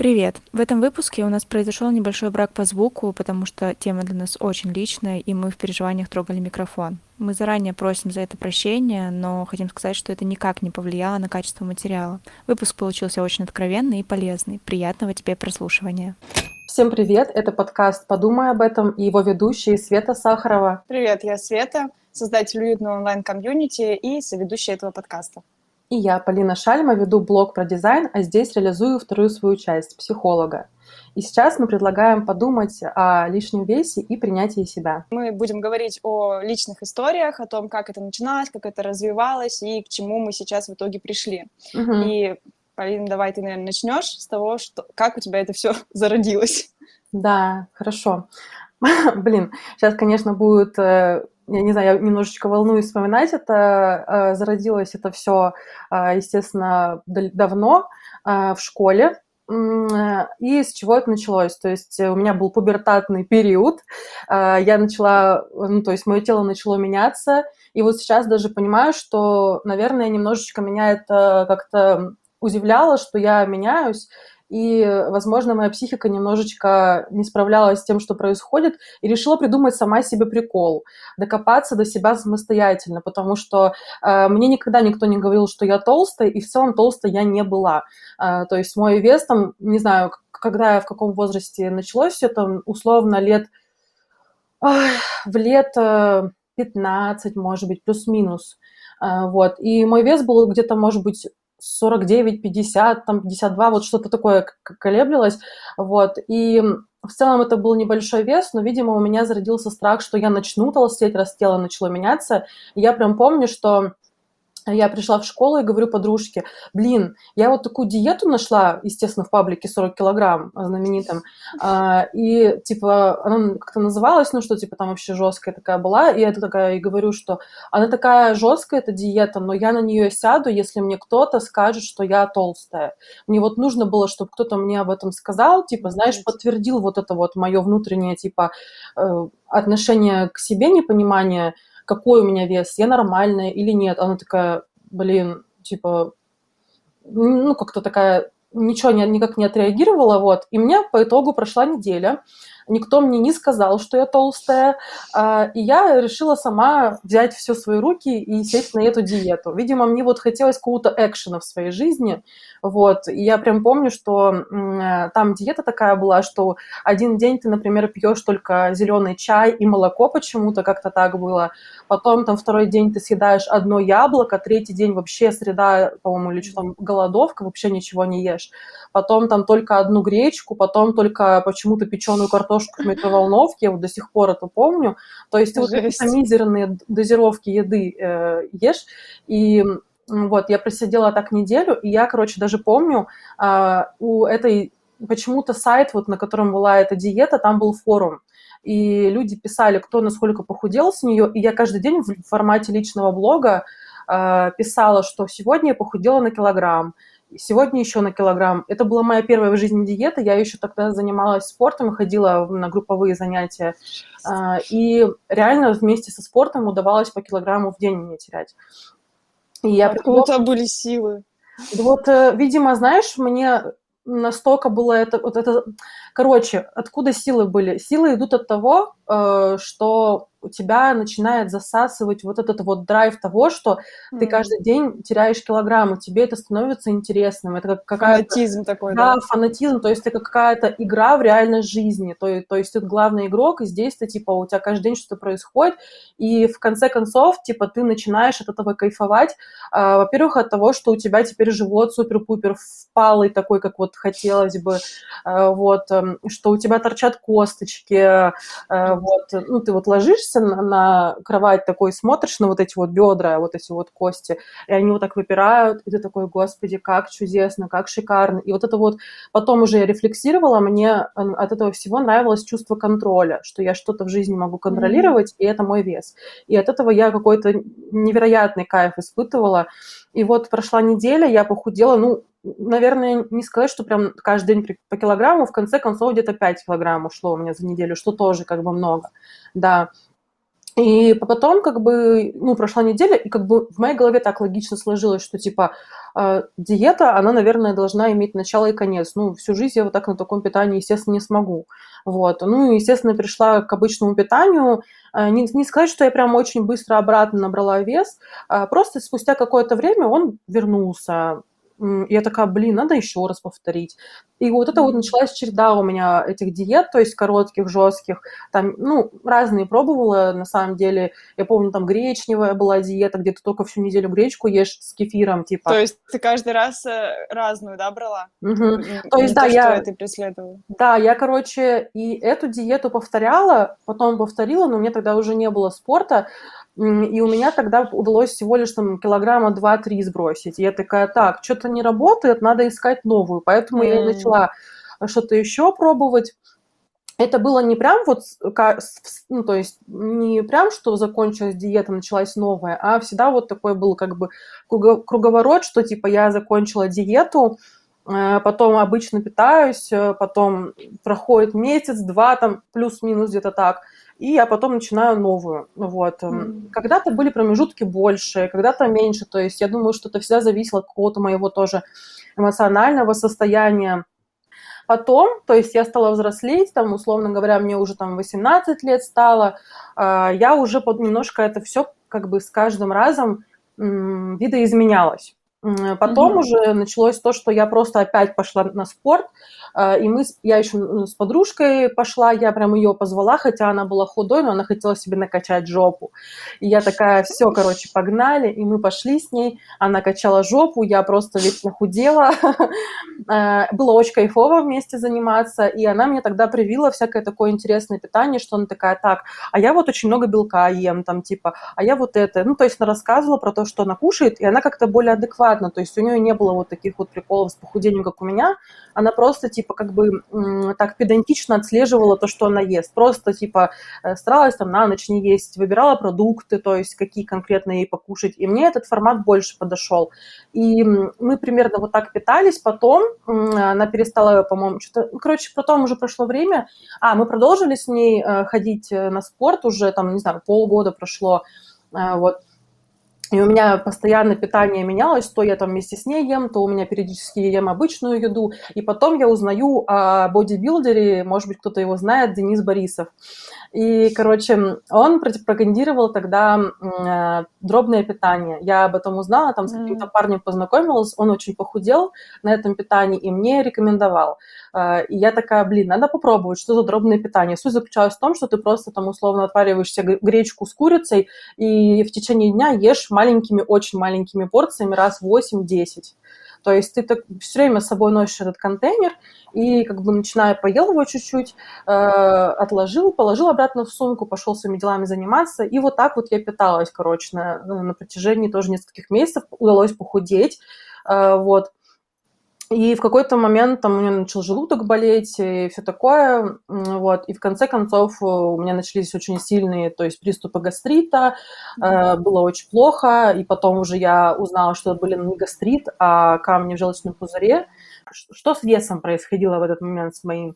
Привет! В этом выпуске у нас произошел небольшой брак по звуку, потому что тема для нас очень личная, и мы в переживаниях трогали микрофон. Мы заранее просим за это прощения, но хотим сказать, что это никак не повлияло на качество материала. Выпуск получился очень откровенный и полезный. Приятного тебе прослушивания. Всем привет! Это подкаст «Подумай об этом» и его ведущие Света Сахарова. Привет, я Света, создатель уютного онлайн-комьюнити и соведущая этого подкаста. И я, Полина Шальма, веду блог про дизайн, а здесь реализую вторую свою часть – психолога. И сейчас мы предлагаем подумать о лишнем весе и принятии себя. Мы будем говорить о личных историях, о том, как это начиналось, как это развивалось и к чему мы сейчас в итоге пришли. Угу. И, Полина, давай ты, наверное, начнешь с того, что, как у тебя это все зародилось. Да, хорошо. Блин, сейчас, конечно, будет э, я не знаю, я немножечко волнуюсь вспоминать это. Э, зародилось это все, э, естественно, давно э, в школе. И с чего это началось? То есть у меня был пубертатный период, я начала, ну, то есть мое тело начало меняться, и вот сейчас даже понимаю, что, наверное, немножечко меня это как-то удивляло, что я меняюсь, и, возможно, моя психика немножечко не справлялась с тем, что происходит, и решила придумать сама себе прикол, докопаться до себя самостоятельно, потому что э, мне никогда никто не говорил, что я толстая, и в целом толстой я не была. Э, то есть мой вес там, не знаю, когда я в каком возрасте началось все это, условно, лет э, в лет 15, может быть, плюс-минус. Вот. И мой вес был где-то, может быть, 49, 50, там 52, вот что-то такое колеблилось, вот, и в целом это был небольшой вес, но, видимо, у меня зародился страх, что я начну толстеть, раз тело начало меняться, и я прям помню, что я пришла в школу и говорю подружке, блин, я вот такую диету нашла, естественно, в паблике 40 килограмм знаменитым, а, и, типа, она как-то называлась, ну, что, типа, там вообще жесткая такая была, и я такая, и говорю, что она такая жесткая, эта диета, но я на нее сяду, если мне кто-то скажет, что я толстая. Мне вот нужно было, чтобы кто-то мне об этом сказал, типа, знаешь, подтвердил вот это вот мое внутреннее, типа, э, отношение к себе, непонимание, какой у меня вес, я нормальная или нет. Она такая, блин, типа, ну, как-то такая, ничего не, никак не отреагировала, вот. И мне по итогу прошла неделя, никто мне не сказал, что я толстая, а, и я решила сама взять все в свои руки и сесть на эту диету. Видимо, мне вот хотелось какого-то экшена в своей жизни, вот, и я прям помню, что там диета такая была, что один день ты, например, пьешь только зеленый чай и молоко почему-то, как-то так было, потом там второй день ты съедаешь одно яблоко, третий день вообще среда, по-моему, или что там, голодовка, вообще ничего не ешь, потом там только одну гречку, потом только почему-то печеную картошку картошку в микроволновке, я вот до сих пор это помню. То есть ты вот какие-то мизерные дозировки еды э, ешь, и вот, я просидела так неделю, и я, короче, даже помню, э, у этой почему-то сайт, вот на котором была эта диета, там был форум, и люди писали, кто насколько похудел с нее, и я каждый день в формате личного блога э, писала, что сегодня я похудела на килограмм, сегодня еще на килограмм. Это была моя первая в жизни диета. Я еще тогда занималась спортом ходила на групповые занятия. А, и реально вместе со спортом удавалось по килограмму в день мне терять. И я Откуда придумала... были силы? Вот, э, видимо, знаешь, мне настолько было это, вот это, короче, откуда силы были? Силы идут от того, э, что у тебя начинает засасывать вот этот вот драйв того, что mm. ты каждый день теряешь килограммы, тебе это становится интересным, это как какая-то... Фанатизм такой, да? Да, фанатизм, то есть это какая-то игра в реальной жизни, то, то есть ты главный игрок, и здесь ты, типа, у тебя каждый день что-то происходит, и в конце концов, типа, ты начинаешь от этого кайфовать, а, во-первых, от того, что у тебя теперь живот супер-пупер впалый такой, как вот хотелось бы, а, вот, эм, что у тебя торчат косточки, а, вот, ну, ты вот ложишься, садишься на, на кровать такой, смотришь на вот эти вот бедра, вот эти вот кости, и они вот так выпирают, и ты такой, господи, как чудесно, как шикарно. И вот это вот потом уже я рефлексировала, мне от этого всего нравилось чувство контроля, что я что-то в жизни могу контролировать, mm-hmm. и это мой вес. И от этого я какой-то невероятный кайф испытывала. И вот прошла неделя, я похудела, ну, наверное, не сказать, что прям каждый день по килограмму, в конце концов где-то 5 килограмм ушло у меня за неделю, что тоже как бы много, да. И потом, как бы, ну, прошла неделя, и как бы в моей голове так логично сложилось, что, типа, э, диета, она, наверное, должна иметь начало и конец. Ну, всю жизнь я вот так на таком питании, естественно, не смогу. Вот. Ну, естественно, пришла к обычному питанию. Э, не, не сказать, что я прям очень быстро обратно набрала вес, а просто спустя какое-то время он вернулся я такая, блин, надо еще раз повторить. И вот это вот началась череда у меня этих диет, то есть коротких, жестких. Там, ну, разные пробовала, на самом деле. Я помню, там гречневая была диета, где ты только всю неделю гречку ешь с кефиром, типа. То есть ты каждый раз э, разную, да, брала? Угу. То есть, да, то, я... ты преследовала. Да, я, короче, и эту диету повторяла, потом повторила, но мне тогда уже не было спорта, и у меня тогда удалось всего лишь там килограмма 2-3 сбросить. И я такая, так, что-то не работает, надо искать новую. Поэтому mm. я начала что-то еще пробовать. Это было не прям вот, ну, то есть не прям, что закончилась диета, началась новая, а всегда вот такой был как бы круговорот, что типа я закончила диету, э, потом обычно питаюсь, э, потом проходит месяц, два, там плюс-минус где-то так, и я потом начинаю новую. Вот. Mm. Когда-то были промежутки больше, когда-то меньше. То есть я думаю, что это всегда зависело от какого-то моего тоже эмоционального состояния. Потом, то есть я стала взрослеть, там, условно говоря, мне уже там 18 лет стало, э, я уже под немножко это все как бы с каждым разом видоизменялось. Потом mm-hmm. уже началось то, что я просто опять пошла на спорт, а, и мы, я еще с подружкой пошла, я прям ее позвала, хотя она была худой, но она хотела себе накачать жопу. И я такая, все, короче, погнали, и мы пошли с ней, она качала жопу, я просто вечно худела. А, было очень кайфово вместе заниматься, и она мне тогда привила всякое такое интересное питание, что она такая, так, а я вот очень много белка ем, там, типа, а я вот это. Ну, то есть она рассказывала про то, что она кушает, и она как-то более адекватна, то есть у нее не было вот таких вот приколов с похудением, как у меня, она просто, типа, как бы так педантично отслеживала то, что она ест. Просто, типа, э, старалась там на ночь не есть, выбирала продукты, то есть какие конкретно ей покушать. И мне этот формат больше подошел. И мы примерно вот так питались. Потом она перестала, по-моему, что-то... Ну, короче, потом уже прошло время. А, мы продолжили с ней э, ходить э, на спорт уже, там, не знаю, полгода прошло. Вот. И у меня постоянно питание менялось, то я там вместе с ней ем, то у меня периодически ем обычную еду. И потом я узнаю о бодибилдере, может быть, кто-то его знает, Денис Борисов. И, короче, он пропагандировал тогда э, дробное питание. Я об этом узнала, там с каким-то парнем познакомилась, он очень похудел на этом питании и мне рекомендовал. Э, и я такая, блин, надо попробовать, что за дробное питание. Суть заключалась в том, что ты просто там условно отвариваешь себе гречку с курицей и в течение дня ешь маленькими, очень маленькими порциями раз 8-10. То есть ты так все время с собой носишь этот контейнер, и как бы начиная поел его чуть-чуть, э, отложил, положил обратно в сумку, пошел своими делами заниматься, и вот так вот я питалась, короче, на, на протяжении тоже нескольких месяцев удалось похудеть, э, вот. И в какой-то момент там у меня начал желудок болеть и все такое, вот. И в конце концов у меня начались очень сильные, то есть приступы гастрита, э, было очень плохо, и потом уже я узнала, что это были не гастрит, а камни в желчном пузыре. Что с весом происходило в этот момент с моим?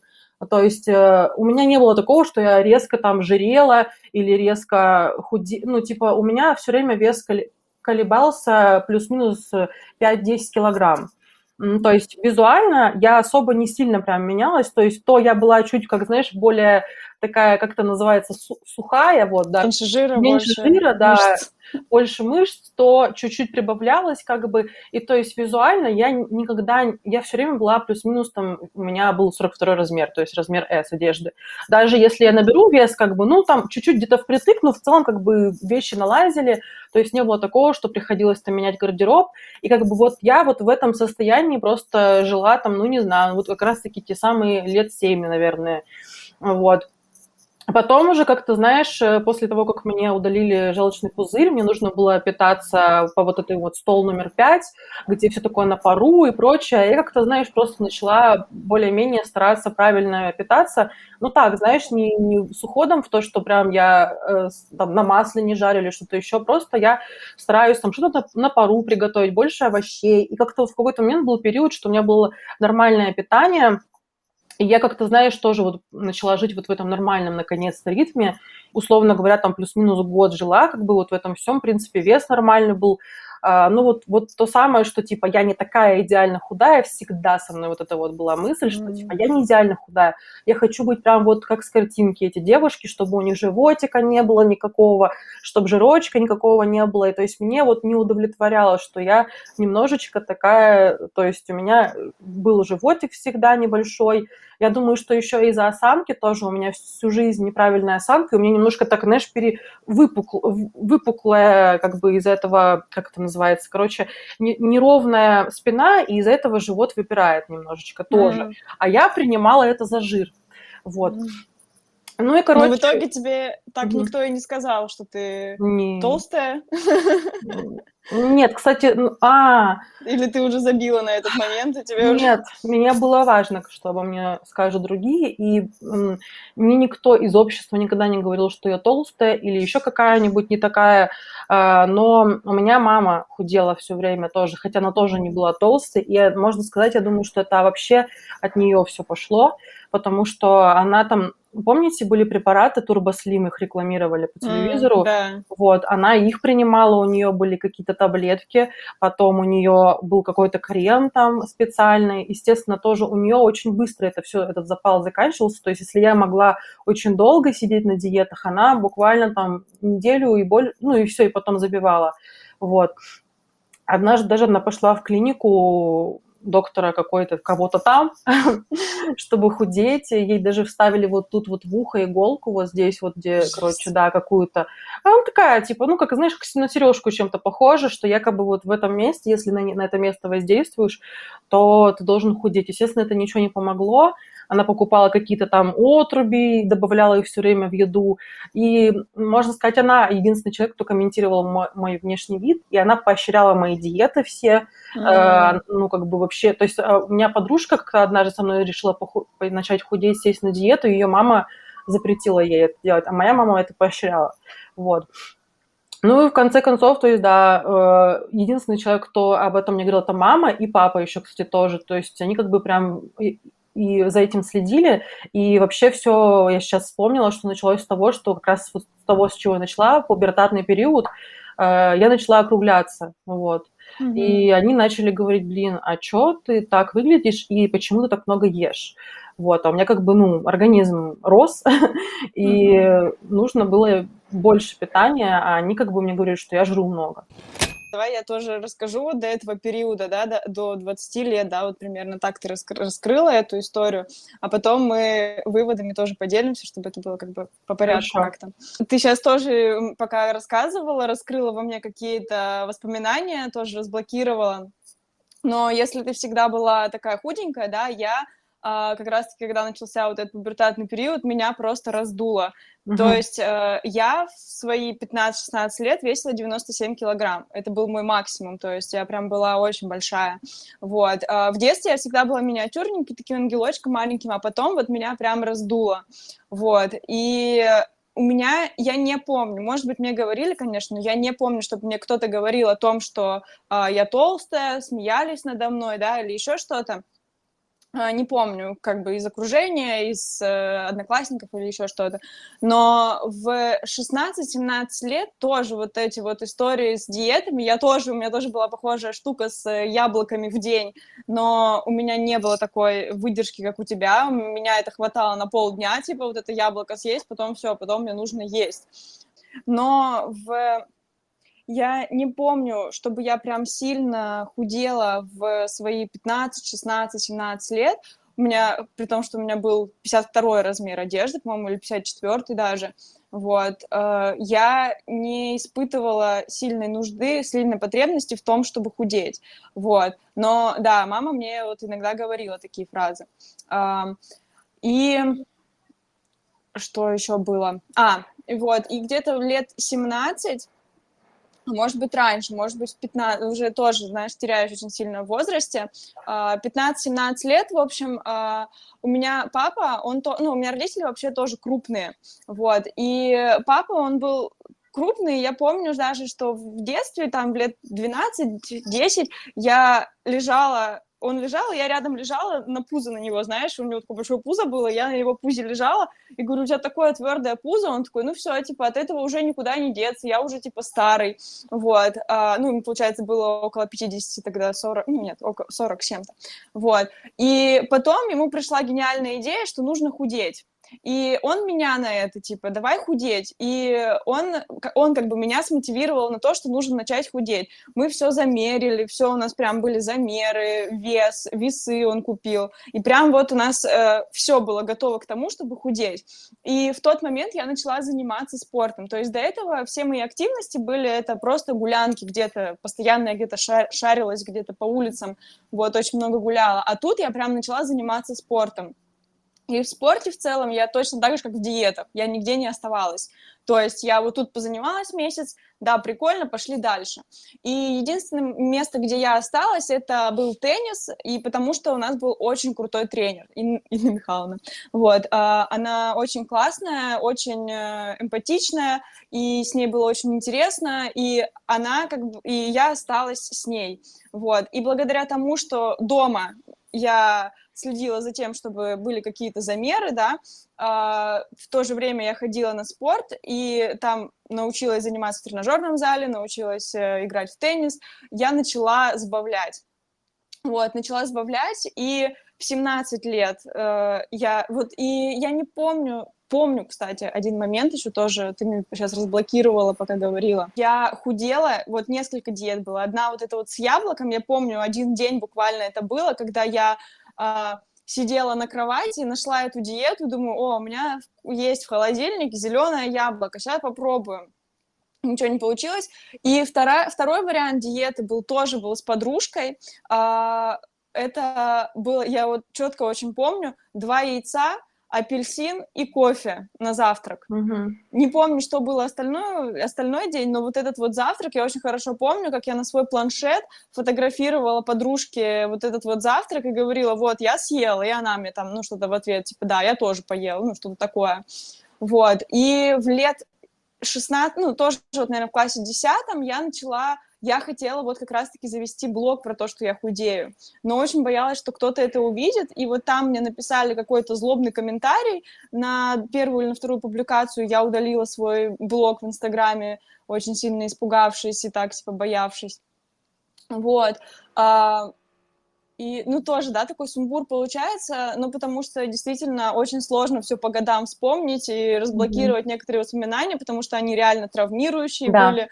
То есть э, у меня не было такого, что я резко там жирела или резко худи... Ну, типа, у меня все время вес колебался плюс-минус 5-10 килограмм. То есть визуально я особо не сильно прям менялась, то есть то я была чуть, как знаешь, более такая, как это называется, сухая, вот, да. Меньше жира, Меньше больше жира, да, мышц. Больше мышц, то чуть-чуть прибавлялось, как бы, и то есть визуально я никогда, я все время была плюс-минус, там, у меня был 42 размер, то есть размер S одежды. Даже если я наберу вес, как бы, ну, там, чуть-чуть где-то впритык, но в целом, как бы, вещи налазили, то есть не было такого, что приходилось там менять гардероб, и как бы вот я вот в этом состоянии просто жила там, ну, не знаю, вот как раз-таки те самые лет 7, наверное, вот. Потом уже как-то, знаешь, э, после того, как мне удалили желчный пузырь, мне нужно было питаться по вот этой вот стол номер пять, где все такое на пару и прочее. Я как-то, знаешь, просто начала более-менее стараться правильно питаться. Ну так, знаешь, не, не с уходом в то, что прям я э, там на масле не жарю или что-то еще, просто я стараюсь там что-то на, на пару приготовить, больше овощей. И как-то в какой-то момент был период, что у меня было нормальное питание – И я как-то, знаешь, тоже вот начала жить вот в этом нормальном, наконец-то, ритме. Условно говоря, там плюс-минус год жила, как бы вот в этом всем, в принципе, вес нормальный был, ну вот, вот то самое, что типа я не такая идеально худая, всегда со мной вот это вот была мысль, что типа я не идеально худая, я хочу быть прям вот как с картинки эти девушки, чтобы у них животика не было никакого, чтобы жирочка никакого не было, и то есть мне вот не удовлетворяло, что я немножечко такая, то есть у меня был животик всегда небольшой, я думаю, что еще из-за осанки тоже у меня всю жизнь неправильная осанка, и у меня немножко так, знаешь, пере... выпукл... выпуклая как бы из этого, как это называется, короче, неровная спина, и из-за этого живот выпирает немножечко тоже. Mm. А я принимала это за жир. Вот. Mm. Ну и короче. Но в итоге тебе так mm никто и не сказал, что ты не. толстая. Нет, кстати, а. Или ты уже забила на этот момент, и тебе Нет, уже... мне было важно, что обо мне скажут другие, и мне никто из общества никогда не говорил, что я толстая или еще какая-нибудь не такая, а, но у меня мама худела все время тоже, хотя она тоже не была толстой, и можно сказать, я думаю, что это вообще от нее все пошло, потому что она там помните, были препараты Турбослим, их рекламировали по телевизору. Mm, да. Вот, она их принимала, у нее были какие-то таблетки, потом у нее был какой-то крем там специальный. Естественно, тоже у нее очень быстро это все, этот запал заканчивался. То есть, если я могла очень долго сидеть на диетах, она буквально там неделю и более, ну и все, и потом забивала. Вот. Однажды даже она пошла в клинику доктора какой-то, кого-то там, чтобы худеть. Ей даже вставили вот тут вот в ухо иголку, вот здесь вот, где, короче, да, какую-то. А она такая, типа, ну, как, знаешь, на сережку чем-то похоже, что якобы вот в этом месте, если на, на это место воздействуешь, то ты должен худеть. Естественно, это ничего не помогло она покупала какие-то там отруби, добавляла их все время в еду. И, можно сказать, она единственный человек, кто комментировал мой, мой внешний вид, и она поощряла мои диеты все. Mm-hmm. Э, ну, как бы вообще, то есть э, у меня подружка как-то однажды со мной решила поху- начать худеть, сесть на диету, ее мама запретила ей это делать, а моя мама это поощряла. Вот. Ну и в конце концов, то есть, да, э, единственный человек, кто об этом мне говорил, это мама и папа еще, кстати, тоже. То есть они как бы прям и за этим следили. И вообще все, я сейчас вспомнила, что началось с того, что как раз с того, с чего я начала, пубертатный период, э, я начала округляться, вот. Mm-hmm. И они начали говорить, блин, а чё ты так выглядишь и почему ты так много ешь? Вот, а у меня как бы, ну, организм рос, и mm-hmm. нужно было больше питания, а они как бы мне говорили, что я жру много. Давай я тоже расскажу до этого периода, да, до, до 20 лет, да, вот примерно так ты раскрыла эту историю, а потом мы выводами тоже поделимся, чтобы это было как бы по порядку как-то. Ты сейчас тоже, пока рассказывала, раскрыла во мне какие-то воспоминания, тоже разблокировала. Но если ты всегда была такая худенькая, да, я а, как раз-таки, когда начался вот этот пубертатный период, меня просто раздуло. Uh-huh. То есть э, я в свои 15-16 лет весила 97 килограмм. Это был мой максимум, то есть я прям была очень большая. Вот. Э, в детстве я всегда была миниатюрненькой, таким ангелочком маленьким, а потом вот меня прям раздуло. Вот. И у меня, я не помню, может быть, мне говорили, конечно, но я не помню, чтобы мне кто-то говорил о том, что э, я толстая, смеялись надо мной, да, или еще что-то. А, не помню, как бы из окружения, из э, одноклассников или еще что-то, но в 16-17 лет тоже вот эти вот истории с диетами, я тоже, у меня тоже была похожая штука с яблоками в день, но у меня не было такой выдержки, как у тебя, у меня это хватало на полдня, типа вот это яблоко съесть, потом все, потом мне нужно есть. Но в я не помню, чтобы я прям сильно худела в свои 15, 16, 17 лет. У меня, при том, что у меня был 52 размер одежды, по-моему, или 54 даже, вот, э, я не испытывала сильной нужды, сильной потребности в том, чтобы худеть, вот. Но, да, мама мне вот иногда говорила такие фразы. И что еще было? А, вот, и где-то лет 17 может быть, раньше, может быть, в 15, уже тоже, знаешь, теряешь очень сильно в возрасте. 15-17 а, лет, в общем, а, у меня папа, он то, ну, у меня родители вообще тоже крупные, вот, и папа, он был крупный, я помню даже, что в детстве, там, лет 12-10, я лежала он лежал, я рядом лежала на пузо на него, знаешь, у него такое большое пузо было, я на его пузе лежала, и говорю, у тебя такое твердое пузо, он такой, ну все, типа, от этого уже никуда не деться, я уже, типа, старый, вот, а, ну, получается, было около 50 тогда, 40, ну, нет, около 40 с чем-то, вот, и потом ему пришла гениальная идея, что нужно худеть, и он меня на это, типа, давай худеть. И он, он как бы меня смотивировал на то, что нужно начать худеть. Мы все замерили, все у нас прям были замеры, вес, весы он купил. И прям вот у нас э, все было готово к тому, чтобы худеть. И в тот момент я начала заниматься спортом. То есть до этого все мои активности были это просто гулянки где-то, постоянно я где-то шарилась где-то по улицам, вот, очень много гуляла. А тут я прям начала заниматься спортом. И в спорте в целом я точно так же, как в диетах, я нигде не оставалась. То есть я вот тут позанималась месяц, да, прикольно, пошли дальше. И единственное место, где я осталась, это был теннис, и потому что у нас был очень крутой тренер, Инна, Инна Михайловна. Вот, а, она очень классная, очень э, эмпатичная, и с ней было очень интересно, и она как бы, и я осталась с ней. Вот, и благодаря тому, что дома я следила за тем, чтобы были какие-то замеры, да, а, в то же время я ходила на спорт, и там научилась заниматься в тренажерном зале, научилась э, играть в теннис, я начала сбавлять. Вот, начала сбавлять, и в 17 лет э, я, вот, и я не помню, помню, кстати, один момент еще тоже, ты меня сейчас разблокировала, пока говорила. Я худела, вот несколько диет было. Одна вот это вот с яблоком, я помню, один день буквально это было, когда я сидела на кровати, нашла эту диету, думаю, о, у меня есть в холодильнике зеленое яблоко, сейчас попробуем. Ничего не получилось. И вторая, второй вариант диеты был тоже был с подружкой. А, это было, я вот четко очень помню, два яйца, апельсин и кофе на завтрак. Угу. Не помню, что было остальной, остальной день, но вот этот вот завтрак я очень хорошо помню, как я на свой планшет фотографировала подружке вот этот вот завтрак и говорила, вот, я съела, и она мне там, ну, что-то в ответ, типа, да, я тоже поела, ну, что-то такое. Вот, и в лет 16, ну, тоже вот, наверное, в классе 10 я начала я хотела вот как раз-таки завести блог про то, что я худею, но очень боялась, что кто-то это увидит, и вот там мне написали какой-то злобный комментарий на первую или на вторую публикацию, я удалила свой блог в Инстаграме, очень сильно испугавшись и так, типа, боявшись. Вот. И, ну, тоже, да, такой сумбур получается, ну, потому что действительно очень сложно все по годам вспомнить и разблокировать mm-hmm. некоторые воспоминания, потому что они реально травмирующие да. были.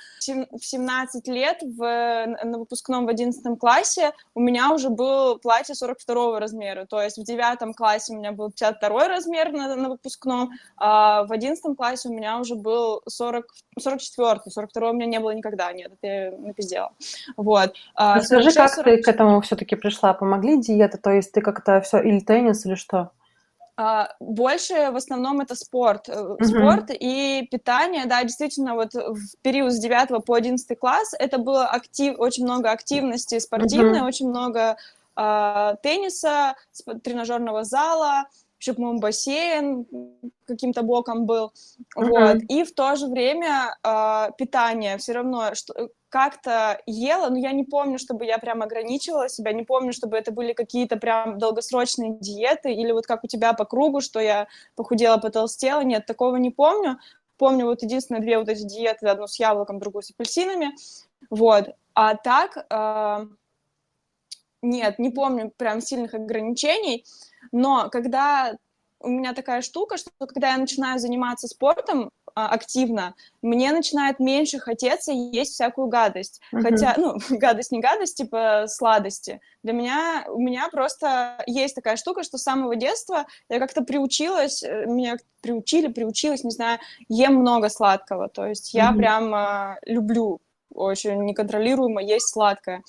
В 17 лет в, на выпускном в 11 классе у меня уже был платье 42 размера, то есть в 9 классе у меня был 52 размер на, на выпускном, а в 11 классе у меня уже был 40, 44, 42 у меня не было никогда, нет, это я напиздела. Вот. А, Расскажи, как 40... ты к этому все-таки пришла? Помогли диеты? То есть ты как-то все или теннис, или что? Uh, больше в основном это спорт. Uh-huh. Спорт и питание, да, действительно, вот в период с 9 по 11 класс это было актив, очень много активности спортивной, uh-huh. очень много uh, тенниса, тренажерного зала, еще, по-моему, бассейн каким-то боком был, uh-huh. вот, и в то же время э, питание все равно, что как-то ела, но я не помню, чтобы я прям ограничивала себя, не помню, чтобы это были какие-то прям долгосрочные диеты, или вот как у тебя по кругу, что я похудела, потолстела, нет, такого не помню. Помню вот единственные две вот эти диеты, одну с яблоком, другую с апельсинами, вот. А так, э, нет, не помню прям сильных ограничений, но когда у меня такая штука, что когда я начинаю заниматься спортом а, активно, мне начинает меньше хотеться есть всякую гадость. Uh-huh. Хотя, ну, гадость не гадость, типа сладости. Для меня, у меня просто есть такая штука, что с самого детства я как-то приучилась, э, меня приучили, приучилась, не знаю, ем много сладкого. То есть я uh-huh. прям а, люблю очень неконтролируемо есть сладкое.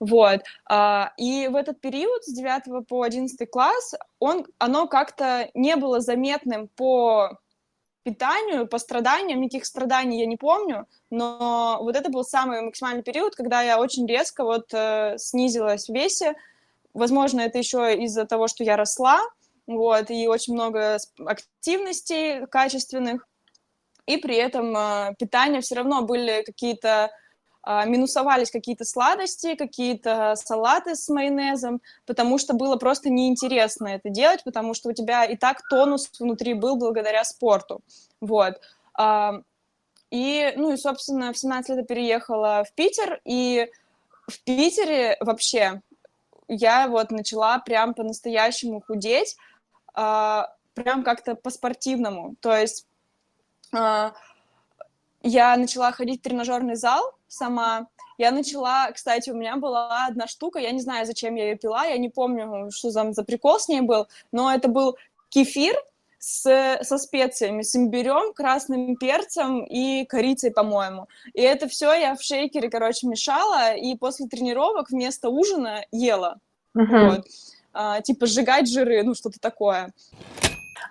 Вот. А, и в этот период с 9 по 11 класс он, оно как-то не было заметным по питанию, по страданиям, никаких страданий я не помню, но вот это был самый максимальный период, когда я очень резко вот э, снизилась в весе. Возможно, это еще из-за того, что я росла, вот, и очень много активностей качественных, и при этом э, питание все равно были какие-то минусовались какие-то сладости, какие-то салаты с майонезом, потому что было просто неинтересно это делать, потому что у тебя и так тонус внутри был благодаря спорту. Вот. А, и, ну и, собственно, в 17 лет я переехала в Питер, и в Питере вообще я вот начала прям по-настоящему худеть, а, прям как-то по-спортивному. То есть я начала ходить в тренажерный зал, сама. Я начала, кстати, у меня была одна штука, я не знаю, зачем я ее пила, я не помню, что за, за прикол с ней был, но это был кефир с, со специями, с имбирем, красным перцем и корицей, по-моему. И это все я в шейкере, короче, мешала, и после тренировок вместо ужина ела. Uh-huh. Вот. А, типа сжигать жиры, ну что-то такое.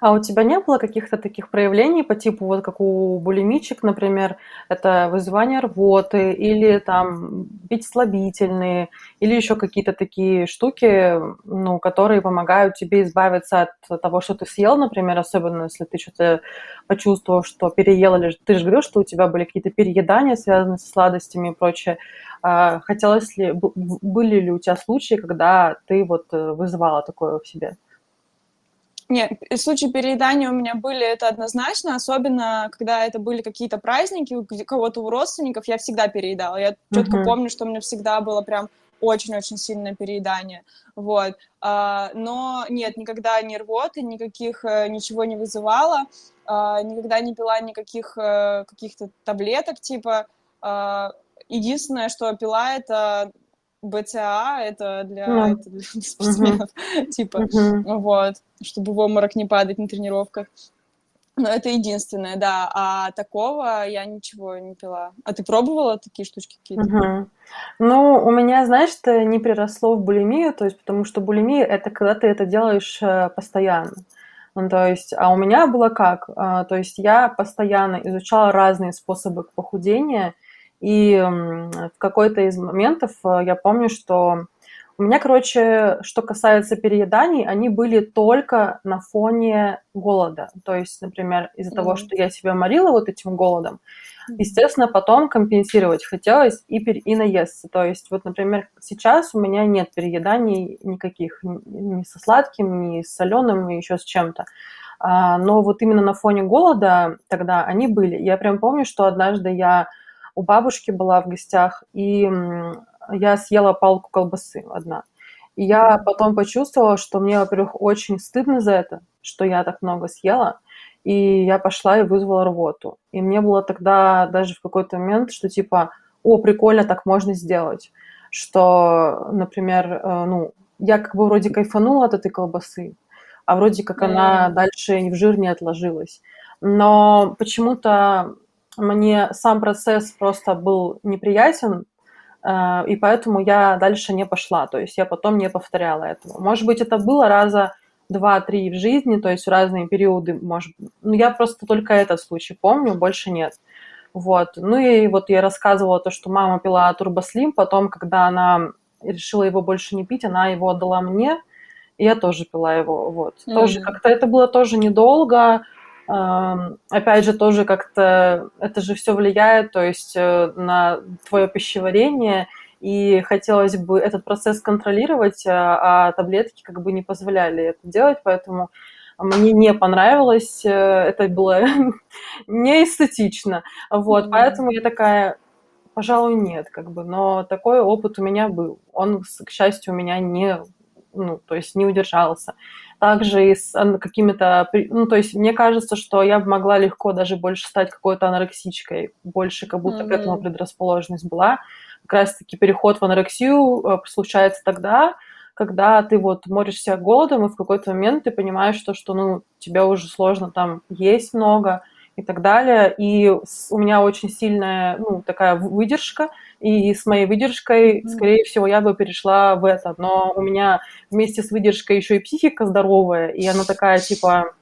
А у тебя не было каких-то таких проявлений по типу, вот как у булимичек, например, это вызывание рвоты или там пить слабительные, или еще какие-то такие штуки, ну, которые помогают тебе избавиться от того, что ты съел, например, особенно если ты что-то почувствовал, что переел, или ты же говорил, что у тебя были какие-то переедания, связанные с сладостями и прочее. А хотелось ли, были ли у тебя случаи, когда ты вот э, вызывала такое в себе? Нет, случаи переедания у меня были, это однозначно, особенно когда это были какие-то праздники у кого-то у родственников, я всегда переедала. Я четко uh-huh. помню, что у меня всегда было прям очень-очень сильное переедание, вот. А, но нет, никогда не рвоты, никаких, э, ничего не вызывала, а, никогда не пила никаких а, каких-то таблеток, типа, а, единственное, что пила, это БЦА это для, mm. это для спортсменов, mm-hmm. типа, mm-hmm. вот, чтобы в обморок не падать на тренировках. Но это единственное, да. А такого я ничего не пила. А ты пробовала такие штучки какие-то? Угу. Ну, у меня, знаешь, это не приросло в булимию, то есть потому что булимия – это когда ты это делаешь э, постоянно. Ну, то есть, а у меня было как? А, то есть я постоянно изучала разные способы похудения, и в какой-то из моментов э, я помню, что у меня, короче, что касается перееданий, они были только на фоне голода. То есть, например, из-за mm-hmm. того, что я себя морила вот этим голодом, естественно, потом компенсировать хотелось и, пер... и наесться. То есть, вот, например, сейчас у меня нет перееданий никаких, ни со сладким, ни с соленым, ни еще с чем-то. А, но вот именно на фоне голода тогда они были. Я прям помню, что однажды я у бабушки была в гостях, и я съела палку колбасы одна. И я потом почувствовала, что мне, во-первых, очень стыдно за это, что я так много съела, и я пошла и вызвала рвоту. И мне было тогда даже в какой-то момент, что типа, о, прикольно, так можно сделать. Что, например, э, ну, я как бы вроде кайфанула от этой колбасы, а вроде как она дальше в жир не отложилась. Но почему-то мне сам процесс просто был неприятен, э, и поэтому я дальше не пошла, то есть я потом не повторяла этого. Может быть, это было раза два-три в жизни, то есть в разные периоды, может ну, я просто только этот случай помню, больше нет. Вот. Ну и вот я рассказывала то, что мама пила турбослим, потом, когда она решила его больше не пить, она его отдала мне, и я тоже пила его, вот. Mm-hmm. Тоже как-то это было тоже недолго, Опять же, тоже как-то это же все влияет, то есть э, на твое пищеварение, и хотелось бы этот процесс контролировать, а, а таблетки как бы не позволяли это делать, поэтому мне не понравилось, э, это было не эстетично, вот, mm-hmm. поэтому я такая, пожалуй, нет, как бы, но такой опыт у меня был, он, к счастью, у меня не, ну, то есть не удержался также и с какими-то... Ну, то есть мне кажется, что я бы могла легко даже больше стать какой-то анорексичкой, больше как будто mm-hmm. к этому предрасположенность была. Как раз-таки переход в анорексию э, случается тогда, когда ты вот моришься голодом, и в какой-то момент ты понимаешь, что, что ну, тебе уже сложно там есть много и так далее. И у меня очень сильная, ну, такая выдержка, и с моей выдержкой, скорее всего, я бы перешла в это. Но у меня вместе с выдержкой еще и психика здоровая, и она такая, типа,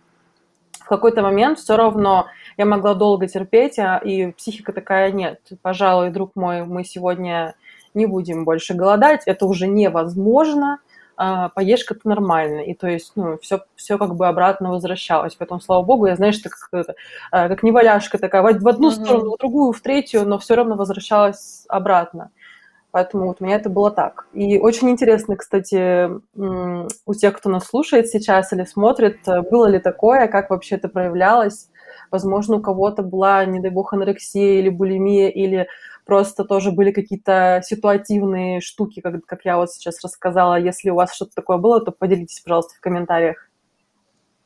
в какой-то момент все равно я могла долго терпеть, а, и психика такая, нет, пожалуй, друг мой, мы сегодня не будем больше голодать, это уже невозможно, а, поешь как нормально, и то есть, ну, все, все как бы обратно возвращалось, поэтому, слава богу, я, знаешь, так, как, а, как неваляшка такая, в одну mm-hmm. сторону, в другую, в третью, но все равно возвращалась обратно. Поэтому вот у меня это было так. И очень интересно, кстати, у тех, кто нас слушает сейчас или смотрит, было ли такое, как вообще это проявлялось. Возможно, у кого-то была, не дай бог, анорексия или булимия, или просто тоже были какие-то ситуативные штуки, как, как я вот сейчас рассказала. Если у вас что-то такое было, то поделитесь, пожалуйста, в комментариях.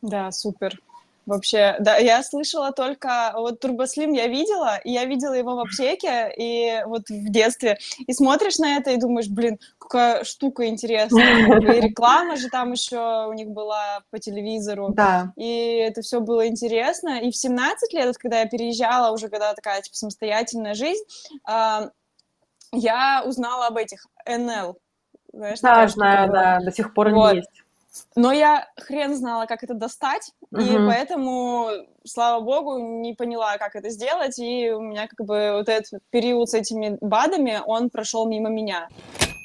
Да, супер. Вообще, да, я слышала только вот Турбослим я видела, и я видела его в аптеке, и вот в детстве, и смотришь на это и думаешь, блин, какая штука интересная, и реклама же там еще у них была по телевизору, да. и это все было интересно, и в 17 лет, вот, когда я переезжала, уже когда такая, типа, самостоятельная жизнь, э, я узнала об этих НЛ, знаешь, да, знаю, да, до сих пор вот. есть. Но я хрен знала, как это достать, uh-huh. и поэтому, слава богу, не поняла, как это сделать, и у меня как бы вот этот период с этими БАДами, он прошел мимо меня.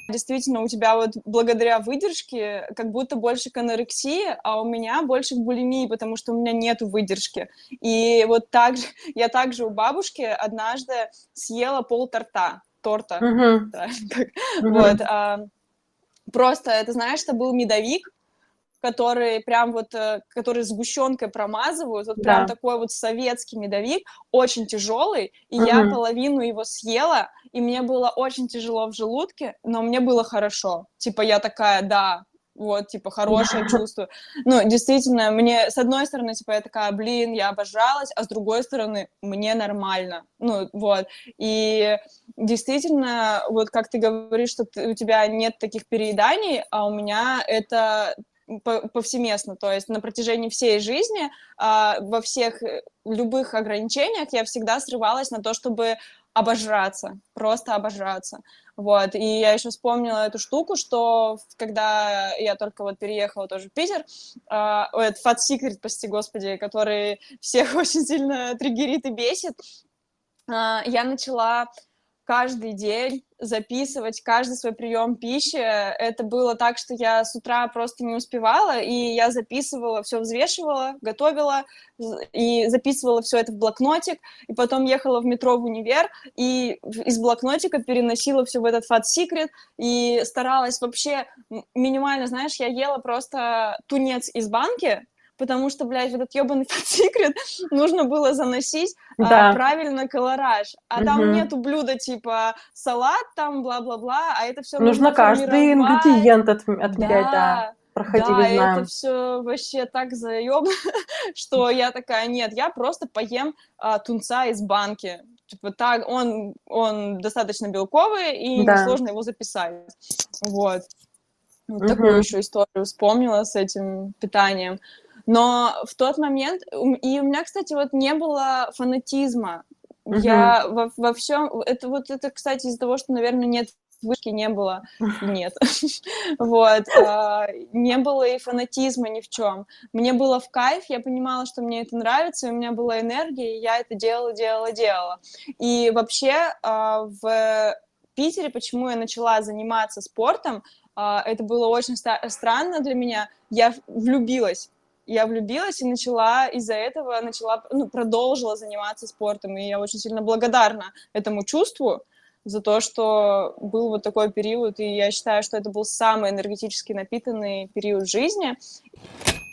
Действительно, у тебя вот благодаря выдержке как будто больше к анорексии, а у меня больше к булимии, потому что у меня нету выдержки. И вот так же, я также у бабушки однажды съела пол торта, торта. Uh-huh. Да, uh-huh. Вот. А, просто, это знаешь, это был медовик, который прям вот, э, который сгущенкой промазывают, вот прям да. такой вот советский медовик, очень тяжелый, и угу. я половину его съела, и мне было очень тяжело в желудке, но мне было хорошо. Типа я такая, да, вот, типа, хорошее чувство. Ну, действительно, мне, с одной стороны, типа, я такая, блин, я обожалась, а с другой стороны, мне нормально. Ну, вот. И действительно, вот как ты говоришь, что ты, у тебя нет таких перееданий, а у меня это повсеместно, то есть на протяжении всей жизни а, во всех э, любых ограничениях я всегда срывалась на то, чтобы обожраться, просто обожраться. Вот, и я еще вспомнила эту штуку, что когда я только вот переехала тоже в Питер, э, этот Fat Secret, прости господи, который всех очень сильно триггерит и бесит, э, я начала каждый день записывать каждый свой прием пищи. Это было так, что я с утра просто не успевала, и я записывала, все взвешивала, готовила, и записывала все это в блокнотик, и потом ехала в метро в универ, и из блокнотика переносила все в этот Fat Secret, и старалась вообще минимально, знаешь, я ела просто тунец из банки, потому что, блядь, этот ебаный секрет нужно было заносить а, да. а, правильно колораж. А угу. там нету блюда типа салат, там бла-бла-бла, а это все нужно, нужно каждый ингредиент от, отмерять, да. да. Проходили, да, знаем. это все вообще так заеб, что я такая, нет, я просто поем а, тунца из банки. Типа так, он, он достаточно белковый, и да. несложно его записать. Вот. Вот угу. такую еще историю вспомнила с этим питанием. Но в тот момент, и у меня, кстати, вот не было фанатизма. Uh-huh. Я во, во всем, это вот это, кстати, из-за того, что, наверное, нет вышки не было, нет, вот, а, не было и фанатизма ни в чем. Мне было в кайф, я понимала, что мне это нравится, у меня была энергия, и я это делала, делала, делала. И вообще а, в Питере, почему я начала заниматься спортом, а, это было очень странно для меня, я влюбилась я влюбилась и начала из-за этого, начала, ну, продолжила заниматься спортом, и я очень сильно благодарна этому чувству за то, что был вот такой период, и я считаю, что это был самый энергетически напитанный период жизни.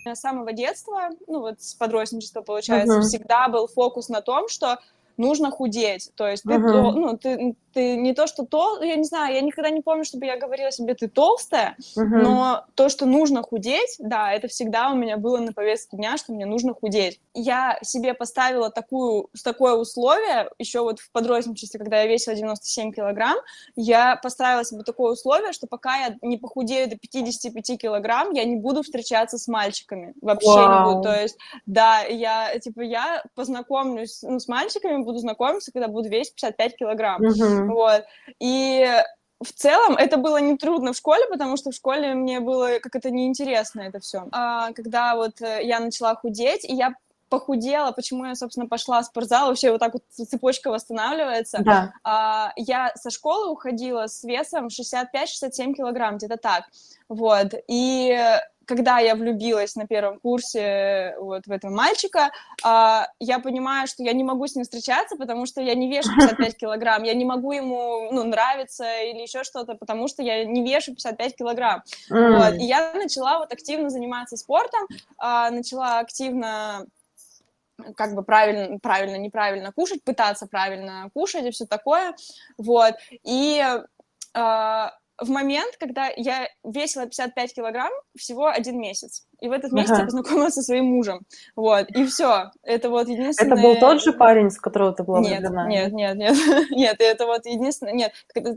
С самого детства, ну вот с подростничества, получается, uh-huh. всегда был фокус на том, что нужно худеть. То есть uh-huh. ты, ну, ты, ты не то, что то, я не знаю, я никогда не помню, чтобы я говорила себе, ты толстая, uh-huh. но то, что нужно худеть, да, это всегда у меня было на повестке дня, что мне нужно худеть. Я себе поставила такую, такое условие, еще вот в подростничестве, когда я весила 97 килограмм, я поставила себе такое условие, что пока я не похудею до 55 килограмм, я не буду встречаться с мальчиками, вообще wow. не буду. То есть, да, я, типа, я познакомлюсь ну, с мальчиками, буду знакомиться, когда буду весить 55 килограмм. Uh-huh. Вот. И в целом это было не трудно в школе, потому что в школе мне было как это неинтересно это все. А, когда вот э, я начала худеть, и я похудела, почему я, собственно, пошла в спортзал, вообще вот так вот цепочка восстанавливается. Да. А, я со школы уходила с весом 65-67 килограмм, где-то так, вот, и когда я влюбилась на первом курсе вот в этого мальчика, а, я понимаю, что я не могу с ним встречаться, потому что я не вешу 55 килограмм, я не могу ему, ну, нравиться или еще что-то, потому что я не вешу 55 килограмм. Mm. Вот. И я начала вот активно заниматься спортом, а, начала активно как бы правильно, правильно, неправильно кушать, пытаться правильно кушать и все такое, вот, и э, в момент, когда я весила 55 килограмм всего один месяц. И в этот месяц ага. я познакомилась со своим мужем. Вот, и все. Это вот единственное... Это был тот же парень, с которого ты была нет, влюблена? Нет, нет, нет. нет, это вот единственное... Нет,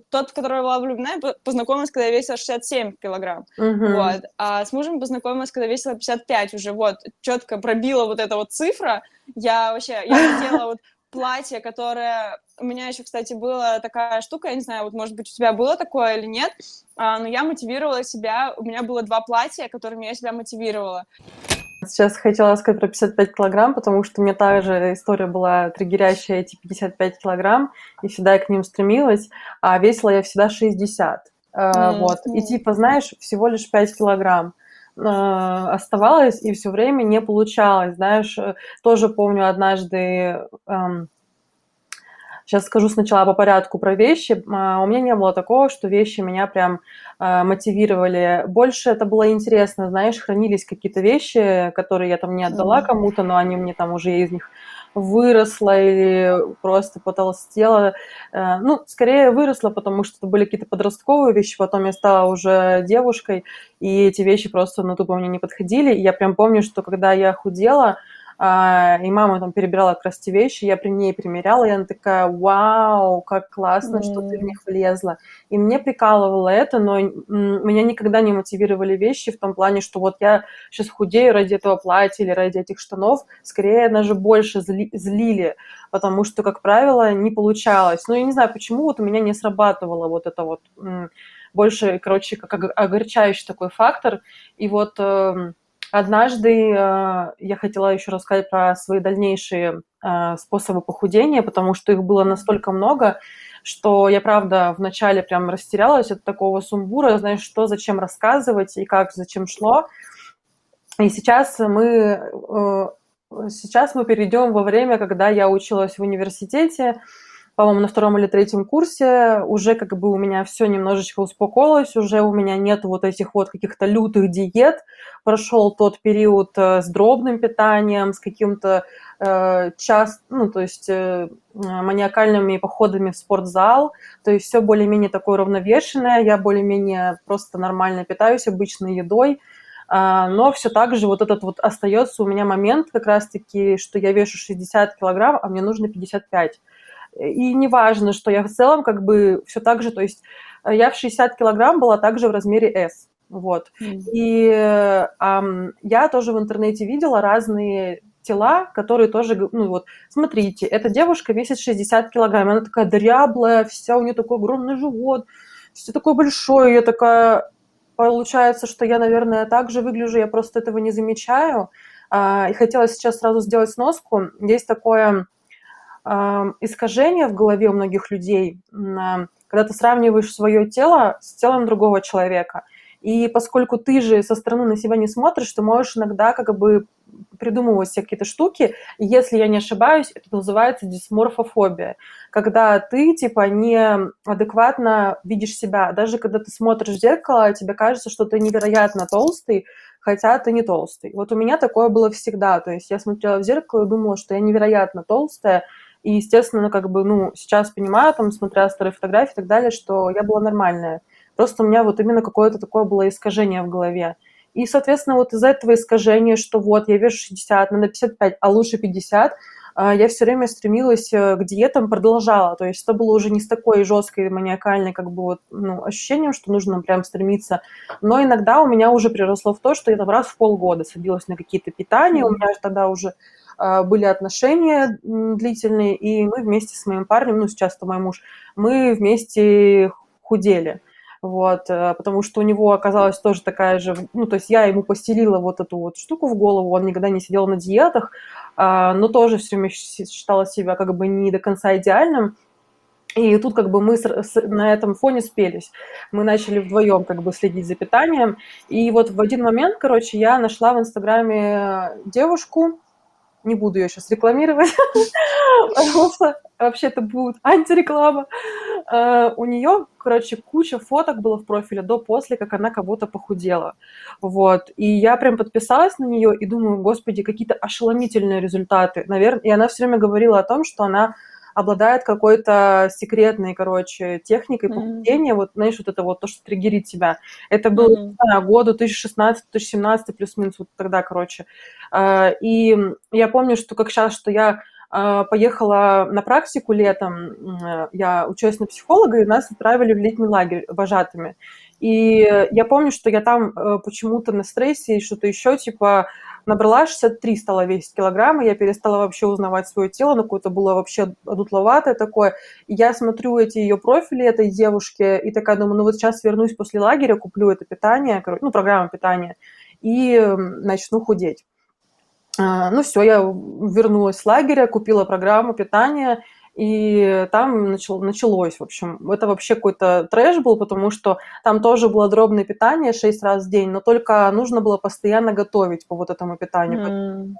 тот, в которого я была влюблена, познакомилась, когда я весила 67 килограмм. Угу. Вот. А с мужем познакомилась, когда весила 55 уже. Вот, четко пробила вот эта вот цифра. Я вообще... Я хотела вот платье, которое... У меня еще, кстати, была такая штука, я не знаю, вот, может быть, у тебя было такое или нет, а, но я мотивировала себя, у меня было два платья, которыми я себя мотивировала. Сейчас хотела сказать про 55 килограмм, потому что у меня та же история была триггерящая, эти 55 килограмм, и всегда я к ним стремилась, а весила я всегда 60. Mm-hmm. Вот. И типа, знаешь, всего лишь 5 килограмм. Э, оставалось и все время не получалось. Знаешь, э, тоже помню однажды, эм, сейчас скажу сначала по порядку про вещи. А, у меня не было такого, что вещи меня прям э, мотивировали. Больше это было интересно, знаешь, хранились какие-то вещи, которые я там не отдала кому-то, но они мне там уже из них выросла или просто потолстела. Э, ну, скорее выросла, потому что это были какие-то подростковые вещи, потом я стала уже девушкой, и эти вещи просто, ну, тупо мне не подходили. И я прям помню, что когда я худела, и мама там перебирала как раз те вещи, я при ней примеряла, и она такая, вау, как классно, mm. что ты в них влезла. И мне прикалывало это, но меня никогда не мотивировали вещи в том плане, что вот я сейчас худею ради этого платья или ради этих штанов, скорее даже больше зли, злили, потому что, как правило, не получалось. Ну, я не знаю, почему вот у меня не срабатывало вот это вот больше, короче, как огорчающий такой фактор. И вот эм, Однажды э, я хотела еще рассказать про свои дальнейшие э, способы похудения, потому что их было настолько много, что я, правда, вначале прям растерялась от такого сумбура, знаешь, что, зачем рассказывать и как, зачем шло. И сейчас мы, э, сейчас мы перейдем во время, когда я училась в университете, по-моему, на втором или третьем курсе уже как бы у меня все немножечко успокоилось, уже у меня нет вот этих вот каких-то лютых диет, прошел тот период э, с дробным питанием, с каким-то э, ну, то есть э, маниакальными походами в спортзал, то есть все более-менее такое равновешенное, я более-менее просто нормально питаюсь обычной едой, а, но все так же вот этот вот остается у меня момент как раз-таки, что я вешу 60 килограмм, а мне нужно 55 и неважно, что я в целом как бы все так же, то есть э, я в 60 килограмм была также в размере S, вот. Mm. И эм, я тоже в интернете видела разные тела, которые тоже, ну вот, смотрите, эта девушка весит 60 килограмм, она такая дряблая, вся, у нее такой огромный живот, все такое большое, я такая, получается, что я, наверное, так же выгляжу, я просто этого не замечаю. А, и хотела сейчас сразу сделать сноску. Есть такое искажение в голове у многих людей, когда ты сравниваешь свое тело с телом другого человека. И поскольку ты же со стороны на себя не смотришь, ты можешь иногда как бы придумывать себе какие-то штуки. И если я не ошибаюсь, это называется дисморфофобия. Когда ты, типа, неадекватно видишь себя. Даже когда ты смотришь в зеркало, тебе кажется, что ты невероятно толстый, хотя ты не толстый. Вот у меня такое было всегда. То есть я смотрела в зеркало и думала, что я невероятно толстая, и, естественно, ну, как бы, ну, сейчас понимаю, там, смотря старые фотографии и так далее, что я была нормальная. Просто у меня вот именно какое-то такое было искажение в голове. И, соответственно, вот из-за этого искажения, что вот я вешу 60, надо 55, а лучше 50, а, я все время стремилась э, к диетам, продолжала. То есть это было уже не с такой жесткой маниакальной как бы вот, ну, ощущением, что нужно прям стремиться. Но иногда у меня уже приросло в то, что я там раз в полгода садилась на какие-то питания. У меня тогда уже а, были отношения длительные, и мы вместе с моим парнем, ну, сейчас это мой муж, мы вместе худели. Вот, э, потому что у него оказалась тоже такая же, ну, то есть я ему постелила вот эту вот штуку в голову, он никогда не сидел на диетах, а, но тоже все время считала себя как бы не до конца идеальным, и тут как бы мы с, с, на этом фоне спелись. Мы начали вдвоем как бы следить за питанием. И вот в один момент, короче, я нашла в Инстаграме девушку, не буду ее сейчас рекламировать, потому что вообще это будет антиреклама. Uh, у нее, короче, куча фоток было в профиле до-после, как она кого-то похудела. Вот. И я прям подписалась на нее и думаю, господи, какие-то ошеломительные результаты. Наверное, и она все время говорила о том, что она обладает какой-то секретной, короче, техникой mm-hmm. вот, знаешь, вот это вот то, что триггерит тебя. Это было, mm-hmm. не знаю, году 2016-2017 плюс-минус, вот тогда, короче. А, и я помню, что как сейчас, что я а, поехала на практику летом, я училась на психолога, и нас отправили в летний лагерь вожатыми. И я помню, что я там э, почему-то на стрессе и что-то еще, типа, набрала 63 стала весить килограмма, я перестала вообще узнавать свое тело, ну, какое-то было вообще одутловатое такое. И я смотрю эти ее профили этой девушки и такая думаю, ну, вот сейчас вернусь после лагеря, куплю это питание, ну, программу питания, и начну худеть. А, ну, все, я вернулась с лагеря, купила программу питания, и там начал, началось, в общем, это вообще какой-то трэш был, потому что там тоже было дробное питание 6 раз в день, но только нужно было постоянно готовить по вот этому питанию. Mm.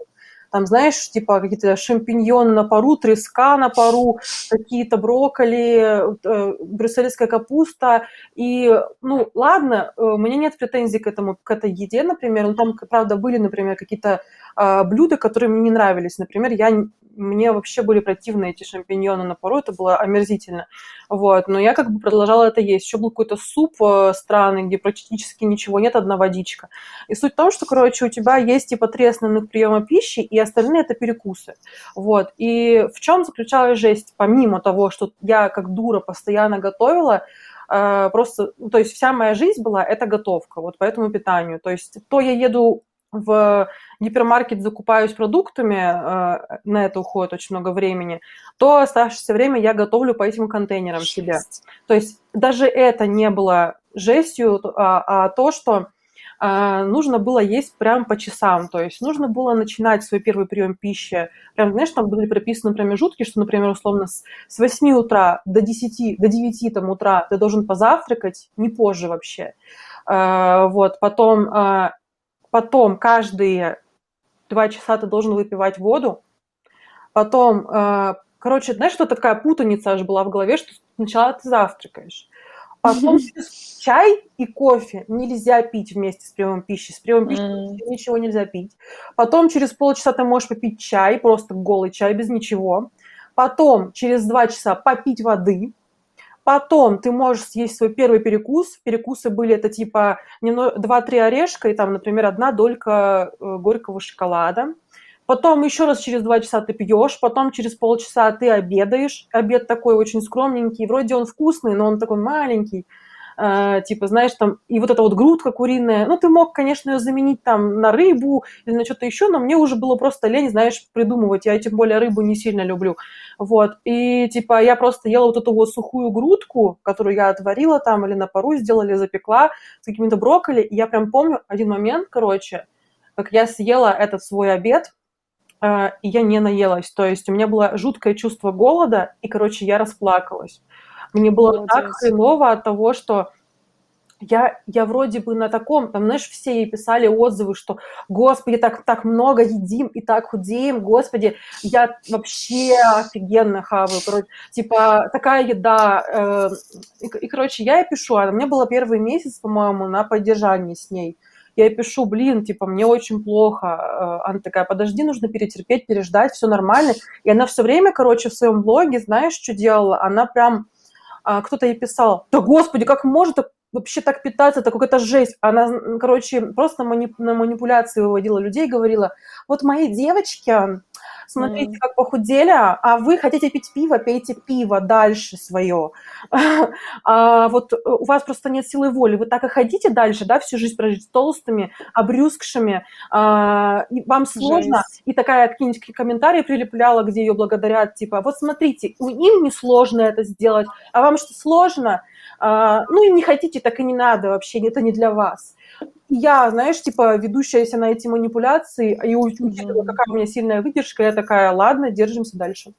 Там, знаешь, типа какие-то шампиньоны на пару, треска на пару, какие-то брокколи, э, брюссельская капуста. И, ну, ладно, э, у меня нет претензий к этому, к этой еде, например. Ну, там, правда, были, например, какие-то э, блюда, которые мне не нравились. Например, я мне вообще были противны эти шампиньоны на пару, это было омерзительно. Вот, но я как бы продолжала это есть. Еще был какой-то суп э, странный, где практически ничего нет, одна водичка. И суть в том, что, короче, у тебя есть типа три основных приема пищи, и остальные это перекусы. Вот. И в чем заключалась жесть? Помимо того, что я как дура постоянно готовила, э, просто, то есть вся моя жизнь была это готовка, вот по этому питанию. То есть то я еду в гипермаркет закупаюсь продуктами, э, на это уходит очень много времени, то оставшееся время я готовлю по этим контейнерам Жесть. себе. То есть даже это не было жестью, а, а то, что э, нужно было есть прям по часам. То есть нужно было начинать свой первый прием пищи. Прям, знаешь, там были прописаны промежутки, что, например, условно, с, с 8 утра до 10, до 9 там, утра ты должен позавтракать, не позже вообще. Э, вот, потом потом каждые два часа ты должен выпивать воду, потом, э, короче, знаешь, что такая путаница аж была в голове, что сначала ты завтракаешь, потом чай и кофе нельзя пить вместе с приемом пищи. С приемом пищи mm. ничего нельзя пить. Потом через полчаса ты можешь попить чай, просто голый чай без ничего. Потом через два часа попить воды. Потом ты можешь съесть свой первый перекус. Перекусы были это типа 2-3 орешка и там, например, одна долька э, горького шоколада. Потом еще раз через два часа ты пьешь, потом через полчаса ты обедаешь. Обед такой очень скромненький, вроде он вкусный, но он такой маленький. Э, типа, знаешь, там, и вот эта вот грудка куриная, ну, ты мог, конечно, ее заменить там на рыбу или на что-то еще, но мне уже было просто лень, знаешь, придумывать, я тем более рыбу не сильно люблю, вот, и, типа, я просто ела вот эту вот сухую грудку, которую я отварила там или на пару сделали, запекла с какими-то брокколи, и я прям помню один момент, короче, как я съела этот свой обед, э, и я не наелась, то есть у меня было жуткое чувство голода, и, короче, я расплакалась. Мне было Молодец. так хреново от того, что я, я вроде бы на таком, там, знаешь, все ей писали отзывы, что, господи, так, так много едим и так худеем, господи, я вообще офигенно хаваю, короче, типа, такая еда, э, и, и, короче, я ей пишу, а меня было первый месяц, по-моему, на поддержании с ней, я ей пишу, блин, типа, мне очень плохо, э, она такая, подожди, нужно перетерпеть, переждать, все нормально, и она все время, короче, в своем блоге, знаешь, что делала, она прям кто-то ей писал, да господи, как может вообще так питаться, это какая-то жесть. Она, короче, просто на манипуляции выводила людей, говорила, вот мои девочки смотрите, mm. как похудели, а вы хотите пить пиво, пейте пиво дальше свое. а вот у вас просто нет силы воли, вы так и хотите дальше, да, всю жизнь прожить толстыми, обрюзгшими, а, вам сложно, Жесть. и такая какие-нибудь комментарии прилепляла, где ее благодарят, типа, вот смотрите, им не сложно это сделать, а вам что сложно? А, ну и не хотите, так и не надо вообще, это не для вас. Я, знаешь, типа, ведущаяся на эти манипуляции, и учитывая, какая у меня сильная выдержка, я такая, ладно, держимся дальше.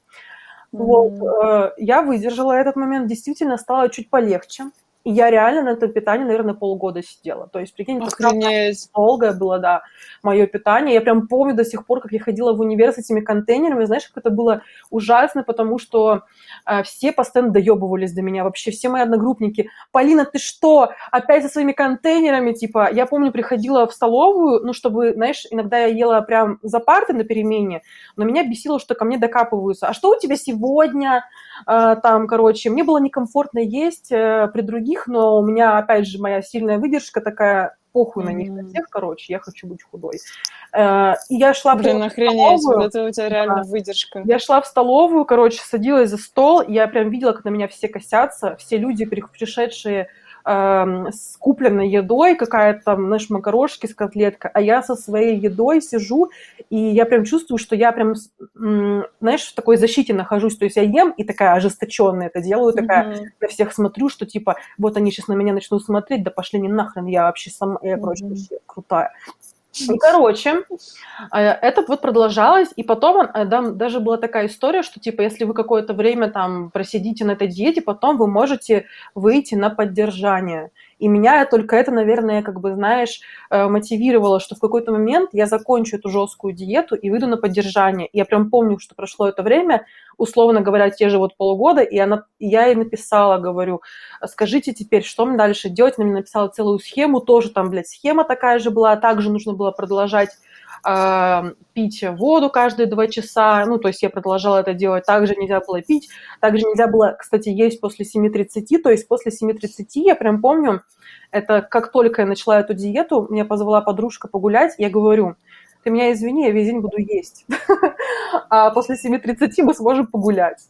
Вот, э, я выдержала этот момент, действительно стало чуть полегче. И я реально на этом питании, наверное, полгода сидела. То есть, прикинь, Охренеть. долгое было, да, мое питание. Я прям помню до сих пор, как я ходила в универ с этими контейнерами. Знаешь, как это было ужасно, потому что э, все постоянно доебывались до меня. Вообще все мои одногруппники. Полина, ты что? Опять со своими контейнерами? Типа, я помню, приходила в столовую, ну, чтобы, знаешь, иногда я ела прям за парты на перемене, но меня бесило, что ко мне докапываются. А что у тебя сегодня? Э, там, короче, мне было некомфортно есть э, при других других, но у меня, опять же, моя сильная выдержка такая, похуй mm-hmm. на них, на всех, короче, я хочу быть худой. Э, и я шла Блин, охренеть, вот это у тебя реально да. выдержка. Я шла в столовую, короче, садилась за стол, я прям видела, как на меня все косятся, все люди, пришедшие э, с купленной едой, какая-то знаешь, макарошки с котлеткой, а я со своей едой сижу, и я прям чувствую, что я прям, знаешь, в такой защите нахожусь, то есть я ем и такая ожесточенная это делаю, такая mm-hmm. на всех смотрю, что типа вот они сейчас на меня начнут смотреть, да пошли не нахрен, я вообще сама, я, короче, mm-hmm. крутая. И, короче, э, это вот продолжалось, и потом э, даже была такая история, что, типа, если вы какое-то время там просидите на этой диете, потом вы можете выйти на поддержание. И меня только это, наверное, как бы, знаешь, э, мотивировало, что в какой-то момент я закончу эту жесткую диету и выйду на поддержание. Я прям помню, что прошло это время, условно говоря, те же вот полгода, и, она, я ей написала, говорю, скажите теперь, что мне дальше делать? Она мне написала целую схему, тоже там, блядь, схема такая же была, также нужно было продолжать э, пить воду каждые два часа, ну, то есть я продолжала это делать, также нельзя было пить, также нельзя было, кстати, есть после 7.30, то есть после 7.30 я прям помню, это как только я начала эту диету, меня позвала подружка погулять, я говорю, ты меня извини, я весь день буду есть. а после 7.30 мы сможем погулять.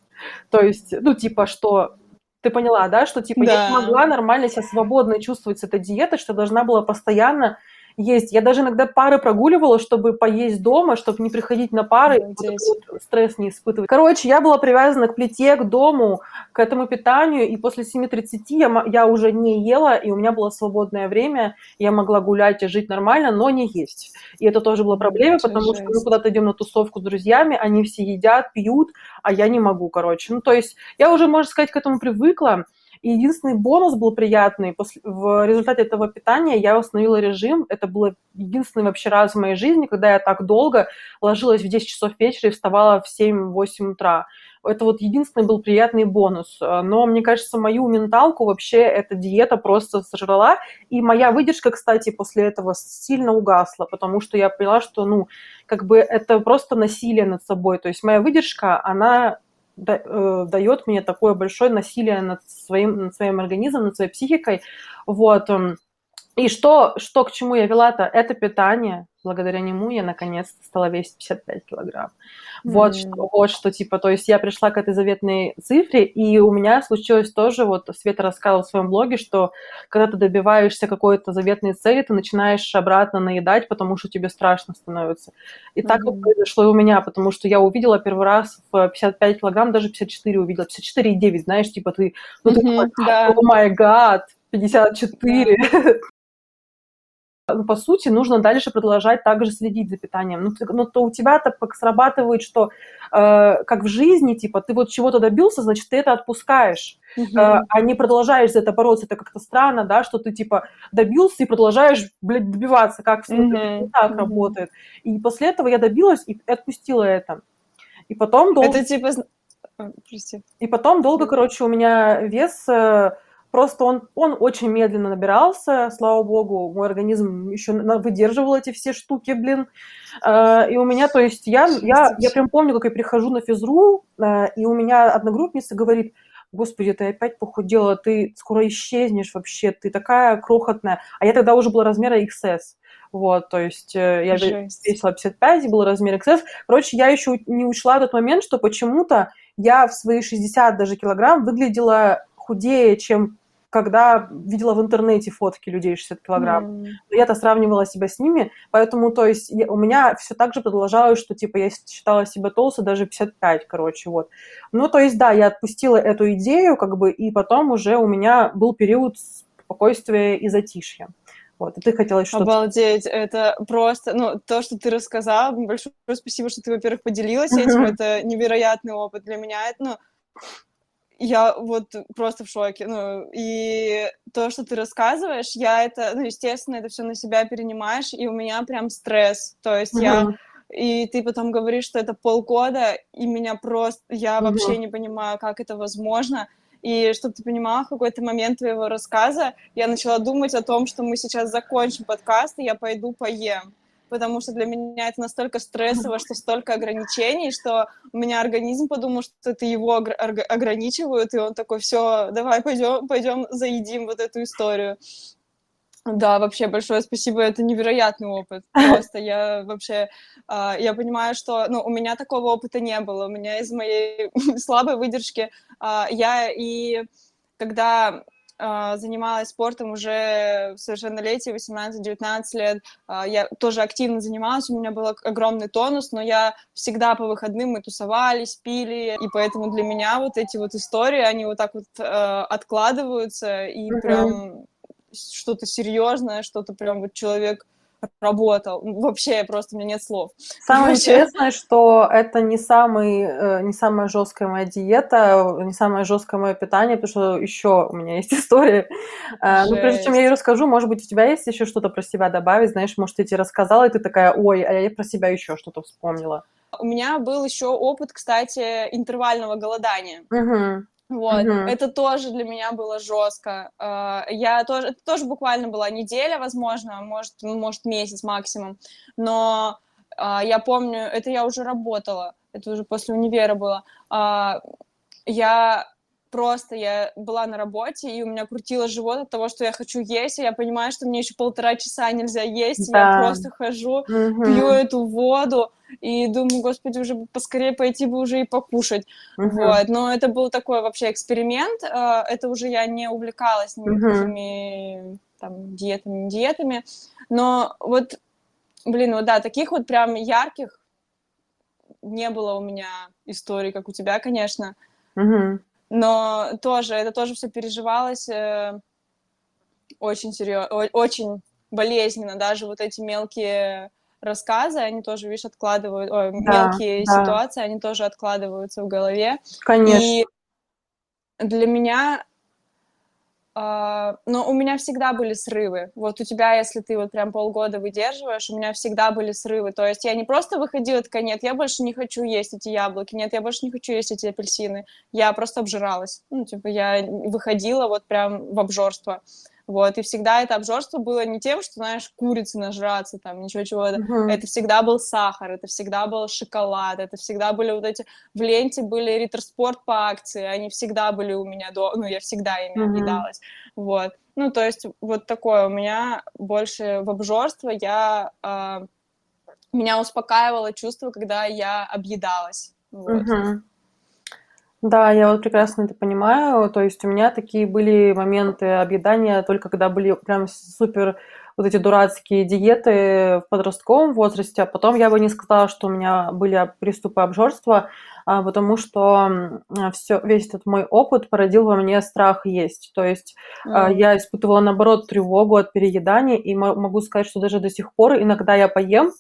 То есть, ну, типа, что ты поняла, да, что типа да. я не могла нормально себя свободно чувствовать с этой диетой, что должна была постоянно есть. Я даже иногда пары прогуливала, чтобы поесть дома, чтобы не приходить на пары, и вот стресс не испытывать. Короче, я была привязана к плите, к дому, к этому питанию, и после 7.30 я, я уже не ела, и у меня было свободное время, я могла гулять и жить нормально, но не есть. И это тоже была проблема, Очень потому жесть. что мы куда-то идем на тусовку с друзьями, они все едят, пьют, а я не могу, короче. Ну, то есть я уже, можно сказать, к этому привыкла, и единственный бонус был приятный. После, в результате этого питания я установила режим. Это было единственный вообще раз в моей жизни, когда я так долго ложилась в 10 часов вечера и вставала в 7-8 утра. Это вот единственный был приятный бонус. Но, мне кажется, мою менталку вообще эта диета просто сожрала. И моя выдержка, кстати, после этого сильно угасла, потому что я поняла, что, ну, как бы это просто насилие над собой. То есть моя выдержка, она дает мне такое большое насилие над своим, над своим организмом, над своей психикой. Вот. И что, что к чему я вела-то? Это питание, благодаря нему я наконец-то стала весить 55 килограмм. Вот, что, вот что, типа, то есть я пришла к этой заветной цифре, и у меня случилось тоже, вот Света рассказывала в своем блоге, что когда ты добиваешься какой-то заветной цели, ты начинаешь обратно наедать, потому что тебе страшно становится. И mm-hmm. так вот произошло и у меня, потому что я увидела первый раз в 55 килограмм, даже 54 увидела, 54,9, знаешь, типа ты, ну mm-hmm, ты да. о май гад, 54. Ну, по сути, нужно дальше продолжать также следить за питанием. Ну, ты, ну то у тебя-то срабатывает, что э, как в жизни, типа, ты вот чего-то добился, значит, ты это отпускаешь, uh-huh. э, а не продолжаешь за это бороться. Это как-то странно, да, что ты, типа, добился и продолжаешь, блядь, добиваться, как все uh-huh. это так uh-huh. работает. И после этого я добилась и отпустила это. И потом долго... Это типа... Прости. И потом долго, короче, у меня вес... Э, Просто он, он очень медленно набирался, слава богу, мой организм еще выдерживал эти все штуки, блин. А, и у меня, то есть, я, я, я прям помню, как я прихожу на физру, а, и у меня одногруппница говорит, господи, ты опять похудела, ты скоро исчезнешь вообще, ты такая крохотная. А я тогда уже была размера XS. вот, то есть э, я Жесть. весила 55, был размер XS. Короче, я еще не учла тот момент, что почему-то я в свои 60 даже килограмм выглядела худее, чем когда видела в интернете фотки людей 60 килограмм. Mm. Я-то сравнивала себя с ними, поэтому, то есть, я, у меня все так же продолжалось, что, типа, я считала себя толстой даже 55, короче, вот. Ну, то есть, да, я отпустила эту идею, как бы, и потом уже у меня был период спокойствия и затишья. Вот, и ты хотела что-то... Обалдеть, это просто, ну, то, что ты рассказала, большое спасибо, что ты, во-первых, поделилась этим, это невероятный опыт для меня, это, ну, я вот просто в шоке. Ну, и то, что ты рассказываешь, я это, ну, естественно, это все на себя перенимаешь, и у меня прям стресс. То есть uh-huh. я и ты потом говоришь, что это полгода, и меня просто, я uh-huh. вообще не понимаю, как это возможно. И чтобы ты понимала, в какой-то момент твоего рассказа я начала думать о том, что мы сейчас закончим подкаст, и я пойду поем потому что для меня это настолько стрессово, что столько ограничений, что у меня организм подумал, что это его ограничивают, и он такой, все, давай пойдем, пойдем заедим вот эту историю. Да, вообще большое спасибо, это невероятный опыт. Просто я вообще, э, я понимаю, что, ну, у меня такого опыта не было. У меня из моей слабой выдержки э, я и когда а, занималась спортом уже в совершеннолетии, 18-19 лет. А, я тоже активно занималась, у меня был огромный тонус, но я всегда по выходным мы тусовались, пили, и поэтому для меня вот эти вот истории, они вот так вот э, откладываются, и mm-hmm. прям что-то серьезное, что-то прям вот человек работал. Вообще, просто у меня нет слов. Самое Вообще. интересное, что это не, самый, э, не самая жесткая моя диета, не самое жесткое мое питание, потому что еще у меня есть история. Жесть. Ну, прежде чем я ее расскажу, может быть, у тебя есть еще что-то про себя добавить? Знаешь, может, я тебе рассказала, и ты такая, ой, а я про себя еще что-то вспомнила. У меня был еще опыт, кстати, интервального голодания. Угу. Вот, uh-huh. это тоже для меня было жестко. А, я тоже, это тоже буквально была неделя, возможно, может, ну, может месяц максимум. Но а, я помню, это я уже работала, это уже после универа было. А, я просто я была на работе, и у меня крутило живот от того, что я хочу есть, и я понимаю, что мне еще полтора часа нельзя есть, да. и я просто хожу, угу. пью эту воду, и думаю, господи, уже поскорее пойти бы уже и покушать. Угу. Вот. Но это был такой вообще эксперимент, а, это уже я не увлекалась никакими угу. там диетами, диетами, но вот, блин, вот да, таких вот прям ярких не было у меня историй, как у тебя, конечно. Угу но тоже, это тоже все переживалось э, очень серьезно, очень болезненно, даже вот эти мелкие рассказы, они тоже, видишь, откладывают, ой, да, мелкие да. ситуации, они тоже откладываются в голове. Конечно. И для меня Uh, но у меня всегда были срывы. Вот у тебя, если ты вот прям полгода выдерживаешь, у меня всегда были срывы. То есть я не просто выходила такая, нет, я больше не хочу есть эти яблоки, нет, я больше не хочу есть эти апельсины. Я просто обжиралась. Ну, типа, я выходила вот прям в обжорство. Вот, и всегда это обжорство было не тем, что, знаешь, курицы нажраться, там, ничего чего-то. Uh-huh. Это всегда был сахар, это всегда был шоколад, это всегда были вот эти... В ленте были ритерспорт по акции, они всегда были у меня до... Ну, я всегда ими uh-huh. объедалась. Вот. Ну, то есть вот такое у меня больше в обжорство. Я... Э, меня успокаивало чувство, когда я объедалась. Вот. Uh-huh. Да, я вот прекрасно это понимаю. То есть у меня такие были моменты объедания только когда были прям супер вот эти дурацкие диеты в подростковом возрасте, а потом я бы не сказала, что у меня были приступы обжорства, а, потому что все, весь этот мой опыт породил во мне страх есть. То есть mm. я испытывала, наоборот, тревогу от переедания, и могу сказать, что даже до сих пор иногда я поем,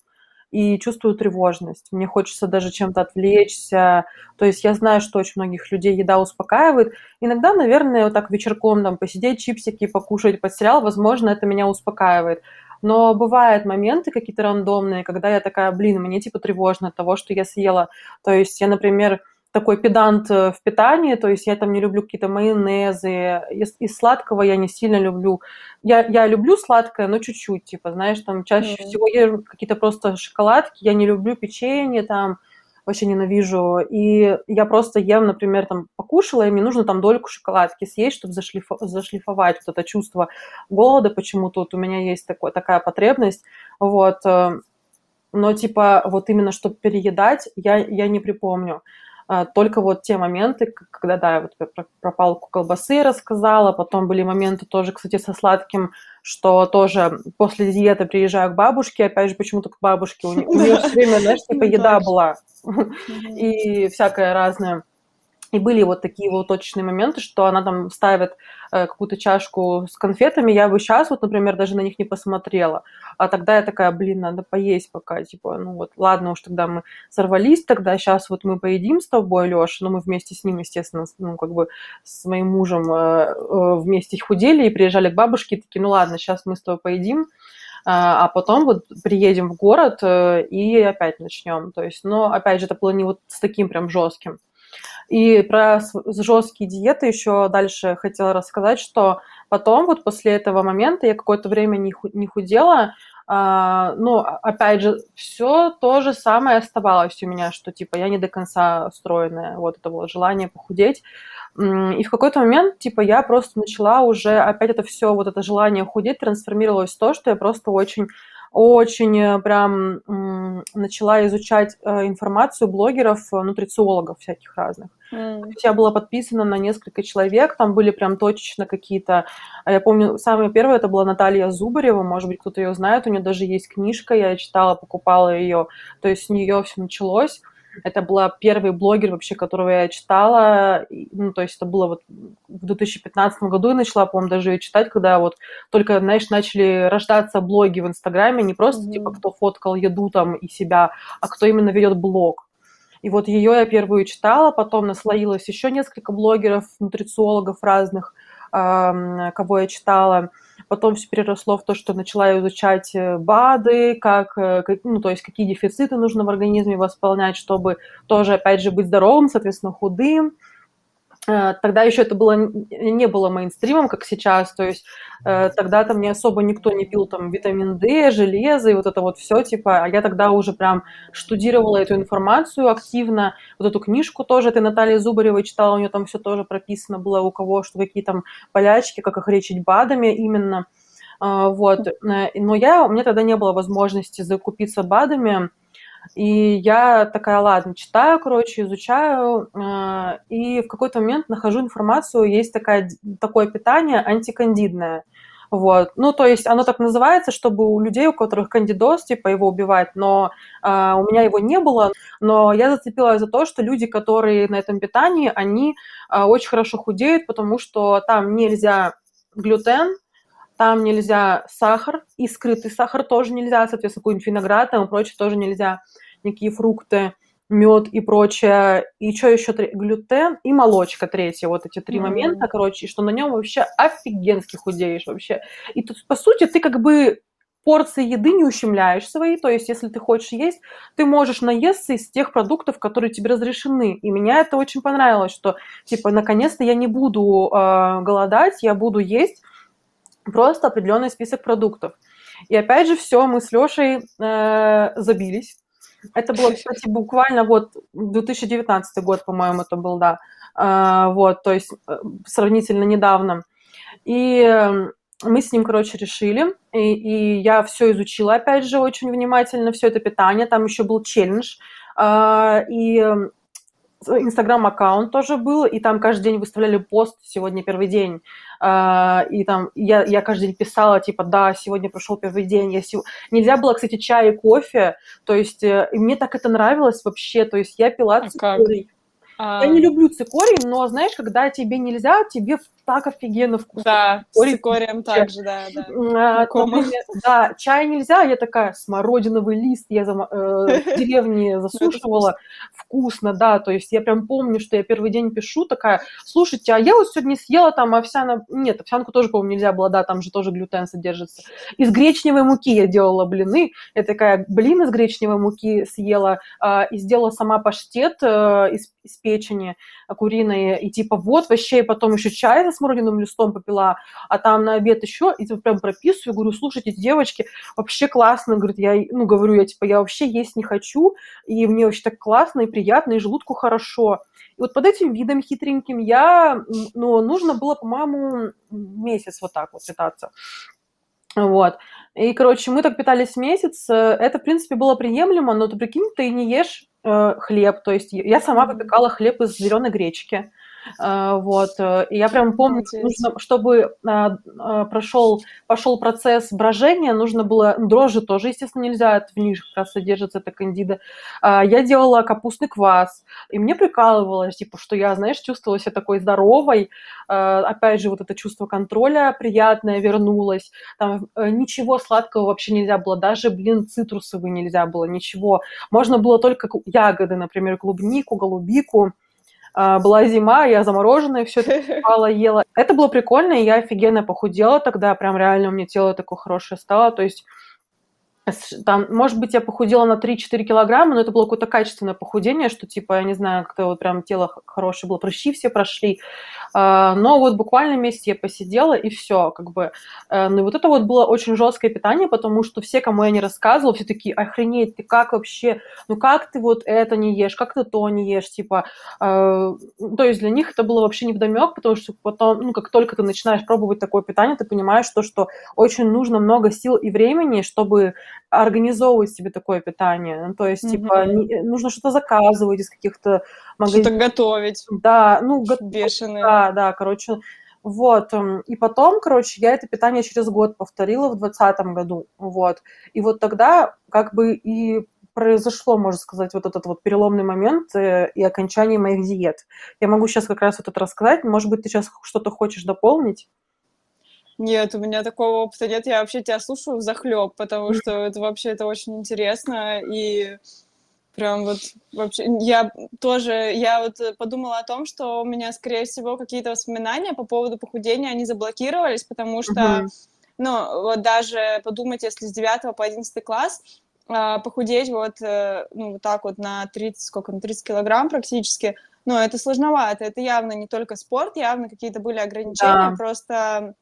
и чувствую тревожность. Мне хочется даже чем-то отвлечься. То есть я знаю, что очень многих людей еда успокаивает. Иногда, наверное, вот так вечерком там посидеть, чипсики покушать под сериал, возможно, это меня успокаивает. Но бывают моменты какие-то рандомные, когда я такая, блин, мне типа тревожно от того, что я съела. То есть я, например, такой педант э, в питании, то есть я там не люблю какие-то майонезы, из, из сладкого я не сильно люблю. Я, я люблю сладкое, но чуть-чуть, типа, знаешь, там чаще mm-hmm. всего ем какие-то просто шоколадки, я не люблю печенье там, вообще ненавижу. И я просто ем, например, там покушала, и мне нужно там дольку шоколадки съесть, чтобы зашлиф... зашлифовать вот это чувство голода почему-то. Вот у меня есть такое, такая потребность. вот, э, но, типа, вот именно, чтобы переедать, я, я не припомню. А, только вот те моменты, когда, да, вот про, про палку колбасы рассказала, потом были моменты тоже, кстати, со сладким, что тоже после диеты приезжаю к бабушке, опять же, почему-то к бабушке, у нее все время, знаешь, типа еда была. И всякое разное. И были вот такие вот точечные моменты, что она там ставит э, какую-то чашку с конфетами, я бы сейчас вот, например, даже на них не посмотрела. А тогда я такая, блин, надо поесть пока, типа, ну вот, ладно уж, тогда мы сорвались, тогда сейчас вот мы поедим с тобой, Леша, ну мы вместе с ним, естественно, ну как бы с моим мужем э, э, вместе худели и приезжали к бабушке, такие, ну ладно, сейчас мы с тобой поедим, а, а потом вот приедем в город э, и опять начнем. То есть, но опять же, это было не вот с таким прям жестким. И про жесткие диеты еще дальше хотела рассказать, что потом, вот после этого момента, я какое-то время не худела, а, но, опять же, все то же самое оставалось у меня, что, типа, я не до конца стройная, вот это вот желание похудеть. И в какой-то момент, типа, я просто начала уже, опять это все, вот это желание худеть трансформировалось в то, что я просто очень очень э, прям начала изучать э, информацию блогеров, э, нутрициологов всяких разных. Mm. Я была подписана на несколько человек, там были прям точечно какие-то... Я помню, самое первое это была Наталья Зубарева, может быть, кто-то ее знает, у нее даже есть книжка, я читала, покупала ее, то есть с нее все началось. Это была первый блогер вообще, которого я читала. Ну, то есть это было вот в 2015 году я начала, по-моему, даже ее читать, когда вот только, знаешь, начали рождаться блоги в Инстаграме, не просто mm-hmm. типа кто фоткал еду там и себя, а кто именно ведет блог. И вот ее я первую читала, потом наслоилось еще несколько блогеров, нутрициологов разных, кого я читала. Потом все переросло в то, что начала изучать э, БАДы, как, э, ну, то есть какие дефициты нужно в организме восполнять, чтобы тоже, опять же, быть здоровым, соответственно, худым. Э, тогда еще это было, не было мейнстримом, как сейчас, то есть э, тогда там не особо никто не пил там витамин D, железо и вот это вот все, типа, а я тогда уже прям штудировала эту информацию активно, вот эту книжку тоже, ты Наталья Зубарева читала, у нее там все тоже прописано было, у кого что, какие там полячки, как их лечить БАДами именно, э, вот, но я, у меня тогда не было возможности закупиться БАДами, и я такая, ладно, читаю, короче, изучаю, э, и в какой-то момент нахожу информацию, есть такая, такое питание антикандидное. Вот. Ну, то есть оно так называется, чтобы у людей, у которых кандидоз, типа, его убивать, но э, у меня его не было, но я зацепилась за то, что люди, которые на этом питании, они э, очень хорошо худеют, потому что там нельзя глютен, там нельзя сахар, и скрытый сахар тоже нельзя, соответственно, какой-нибудь виноград там и прочее тоже нельзя, никакие фрукты, мед и прочее, и что еще, глютен и молочка третья, вот эти три mm-hmm. момента, короче, и что на нем вообще офигенски худеешь вообще. И тут, по сути, ты как бы порции еды не ущемляешь свои, то есть если ты хочешь есть, ты можешь наесться из тех продуктов, которые тебе разрешены. И меня это очень понравилось, что типа наконец-то я не буду э, голодать, я буду есть просто определенный список продуктов. И опять же, все, мы с Лешей э, забились. Это было, кстати, буквально вот 2019 год, по-моему, это был, да. Э, вот, то есть э, сравнительно недавно. И э, мы с ним, короче, решили, и, и я все изучила, опять же, очень внимательно, все это питание. Там еще был челлендж, э, и Инстаграм-аккаунт тоже был, и там каждый день выставляли пост «Сегодня первый день». А, и там я, я каждый день писала, типа, да, сегодня прошел первый день. Я сев... Нельзя было, кстати, чай и кофе, то есть э, мне так это нравилось вообще, то есть я пила а цикорий. А... Я не люблю цикорий, но, знаешь, когда тебе нельзя, тебе так офигенно вкусно. Да, цикорий, с цикорием также, да, да. А, например, да, чай нельзя, я такая, смородиновый лист я за, э, в деревне засушивала, вкусно, да, то есть я прям помню, что я первый день пишу, такая, слушайте, а я вот сегодня съела там овсяно, нет, овсянку тоже, по-моему, нельзя было, да, там же тоже глютен содержится. Из гречневой муки я делала блины, я такая, блин из гречневой муки съела э, и сделала сама паштет э, из, из печени куриной, и типа вот вообще, и потом еще чай со смородиновым листом попила, а там на обед еще, и прям прописываю, говорю, слушайте, девочки, вообще классно, говорит, я, ну, говорю я, типа, я вообще есть не хочу, и мне вообще так классно и приятно, и желудку хорошо. И вот под этим видом хитреньким я, ну, нужно было, по-моему, месяц вот так вот питаться. Вот. И, короче, мы так питались месяц. Это, в принципе, было приемлемо, но ты прикинь, ты не ешь э, хлеб. То есть я сама выпекала хлеб из зеленой гречки. А, вот. Э, и я прям помню, нужно, чтобы а, а, прошел, пошел процесс брожения, нужно было, ну, дрожжи тоже, естественно, нельзя, это в них как раз содержится эта кандида. Я делала капустный квас, и мне прикалывалось, типа, что я, знаешь, чувствовала себя такой здоровой, опять же, вот это чувство контроля приятное вернулось, там э, ничего сладкого вообще нельзя было, даже, блин, цитрусовый нельзя было, ничего. Можно было только ягоды, например, клубнику, голубику, была зима, я замороженная все это ела. Это было прикольно, и я офигенно похудела тогда, прям реально у меня тело такое хорошее стало, то есть там, может быть, я похудела на 3-4 килограмма, но это было какое-то качественное похудение, что, типа, я не знаю, как-то вот прям тело хорошее было, прыщи все прошли. А, но вот буквально месяц я посидела, и все, как бы. Э, ну и вот это вот было очень жесткое питание, потому что все, кому я не рассказывала, все такие, охренеть, ты как вообще, ну как ты вот это не ешь, как ты то не ешь, типа. Э, то есть для них это было вообще не вдомек, потому что потом, ну, как только ты начинаешь пробовать такое питание, ты понимаешь то, что очень нужно много сил и времени, чтобы организовывать себе такое питание. Ну, то есть, mm-hmm. типа, не, нужно что-то заказывать из каких-то магазинов. Что-то готовить. Да, ну, Бешеные. Да, да, короче. Вот, эм, и потом, короче, я это питание через год повторила в 2020 году, вот. И вот тогда как бы и произошло, можно сказать, вот этот вот переломный момент э, и окончание моих диет. Я могу сейчас как раз вот это рассказать, может быть, ты сейчас что-то хочешь дополнить? Нет, у меня такого опыта нет. Я вообще тебя слушаю в захлеб, потому что это вообще это очень интересно. И прям вот вообще я тоже я вот подумала о том, что у меня, скорее всего, какие-то воспоминания по поводу похудения, они заблокировались, потому что, uh-huh. ну, вот даже подумать, если с 9 по 11 класс а, похудеть вот, э, ну, вот так вот на 30, сколько, на 30 килограмм практически, ну, это сложновато. Это явно не только спорт, явно какие-то были ограничения, да. просто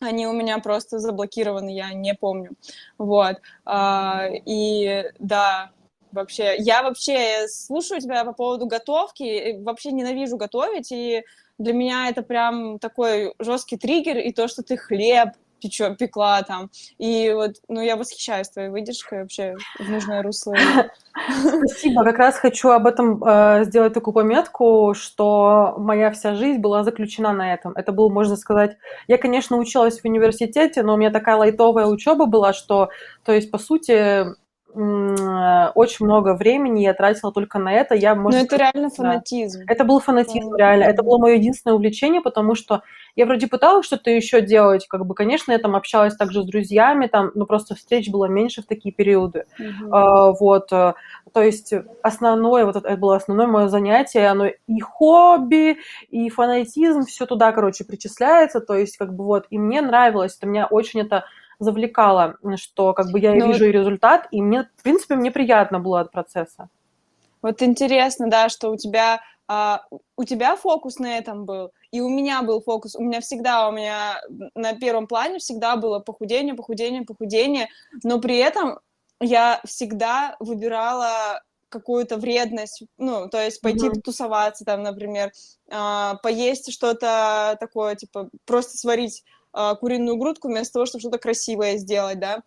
они у меня просто заблокированы, я не помню. Вот. А, и да, вообще, я вообще слушаю тебя по поводу готовки, вообще ненавижу готовить, и для меня это прям такой жесткий триггер, и то, что ты хлеб печё, пекла там. И вот, ну, я восхищаюсь твоей выдержкой вообще в нужное русло. Спасибо. Как раз хочу об этом э, сделать такую пометку, что моя вся жизнь была заключена на этом. Это был, можно сказать, я, конечно, училась в университете, но у меня такая лайтовая учеба была, что, то есть, по сути, очень много времени я тратила только на это. Я, может, Но это реально фанатизм. Да. Это был фанатизм, mm-hmm. реально. Это было мое единственное увлечение, потому что я вроде пыталась что-то еще делать, как бы, конечно, я там общалась также с друзьями, там, но просто встреч было меньше в такие периоды. Mm-hmm. А, вот, э, то есть основное, вот это было основное мое занятие, оно и хобби, и фанатизм, все туда, короче, причисляется, то есть, как бы, вот, и мне нравилось, это меня очень это завлекало, что как бы я ну, вижу вот... результат, и мне, в принципе, мне приятно было от процесса. Вот интересно, да, что у тебя а, у тебя фокус на этом был, и у меня был фокус. У меня всегда, у меня на первом плане всегда было похудение, похудение, похудение, но при этом я всегда выбирала какую-то вредность, ну, то есть пойти mm-hmm. потусоваться там, например, э, поесть что-то такое, типа, просто сварить э, куриную грудку вместо того, чтобы что-то красивое сделать, да.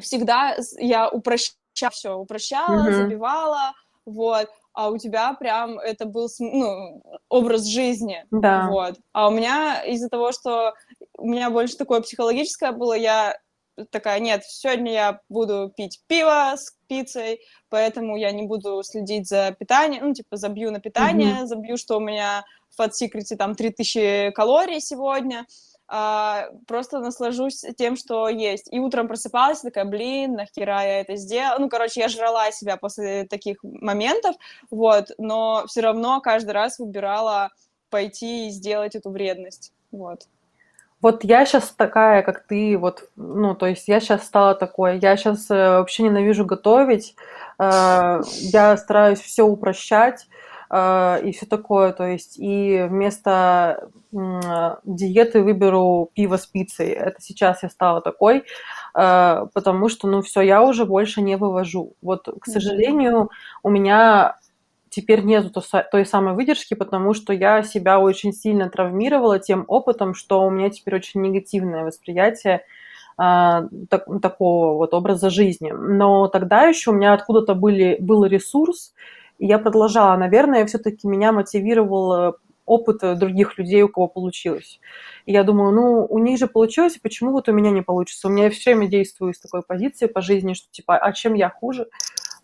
Всегда я упрощала все, упрощала, mm-hmm. забивала, вот, а у тебя прям это был ну, образ жизни, да. вот. А у меня из-за того, что у меня больше такое психологическое было, я такая, нет, сегодня я буду пить пиво с пиццей, поэтому я не буду следить за питанием, ну, типа, забью на питание, mm-hmm. забью, что у меня в Fat Secret там 3000 калорий сегодня, а, просто наслажусь тем, что есть. И утром просыпалась, такая, блин, нахера я это сделала. Ну, короче, я жрала себя после таких моментов, вот, но все равно каждый раз выбирала пойти и сделать эту вредность, вот. Вот я сейчас такая, как ты, вот, ну, то есть я сейчас стала такой, я сейчас э, вообще ненавижу готовить, э, я стараюсь все упрощать, и все такое, то есть и вместо диеты выберу пиво с пиццей. Это сейчас я стала такой, потому что, ну, все, я уже больше не вывожу. Вот, к сожалению, у меня теперь нет той самой выдержки, потому что я себя очень сильно травмировала тем опытом, что у меня теперь очень негативное восприятие а, так, такого вот образа жизни. Но тогда еще у меня откуда-то были, был ресурс, и я продолжала. Наверное, все-таки меня мотивировал опыт других людей, у кого получилось. И я думаю, ну, у них же получилось, почему вот у меня не получится? У меня все время действую с такой позиции по жизни, что типа, а чем я хуже?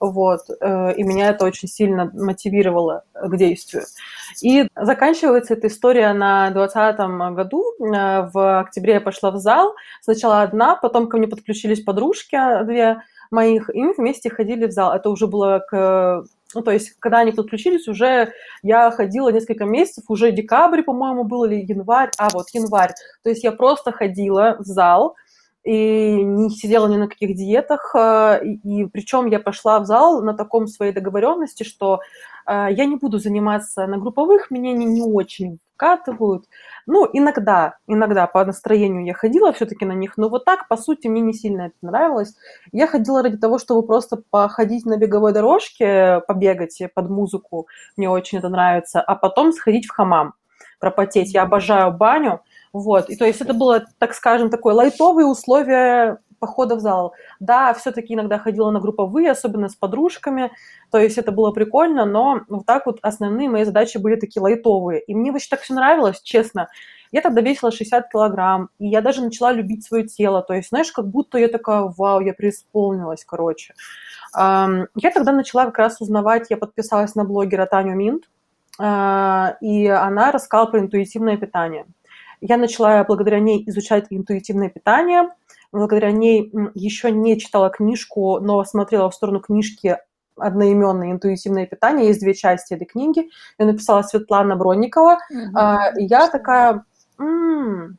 Вот, э, и меня это очень сильно мотивировало к действию. И заканчивается эта история на 2020 году. Э, в октябре я пошла в зал. Сначала одна, потом ко мне подключились подружки две моих, и мы вместе ходили в зал. Это уже было к ну, то есть, когда они подключились, уже я ходила несколько месяцев, уже декабрь, по-моему, был, или январь, а вот январь. То есть я просто ходила в зал, и не сидела ни на каких диетах, э, и, и причем я пошла в зал на таком своей договоренности, что э, я не буду заниматься на групповых, меня не, не очень вкатывают. Ну, иногда, иногда по настроению я ходила все-таки на них, но вот так, по сути, мне не сильно это нравилось. Я ходила ради того, чтобы просто походить на беговой дорожке, побегать под музыку, мне очень это нравится, а потом сходить в хамам, пропотеть. Я обожаю баню, вот, и то есть это было, так скажем, такое лайтовые условия похода в зал. Да, все-таки иногда ходила на групповые, особенно с подружками, то есть это было прикольно, но вот так вот основные мои задачи были такие лайтовые. И мне вообще так все нравилось, честно. Я тогда весила 60 килограмм, и я даже начала любить свое тело. То есть, знаешь, как будто я такая, вау, я преисполнилась, короче. Я тогда начала как раз узнавать, я подписалась на блогера Таню Минт, а, и она рассказала про интуитивное питание. Я начала благодаря ней изучать интуитивное питание, благодаря ней еще не читала книжку, но смотрела в сторону книжки одноименное интуитивное питание. Есть две части этой книги. Я написала Светлана Бронникова. И я такая, м-м,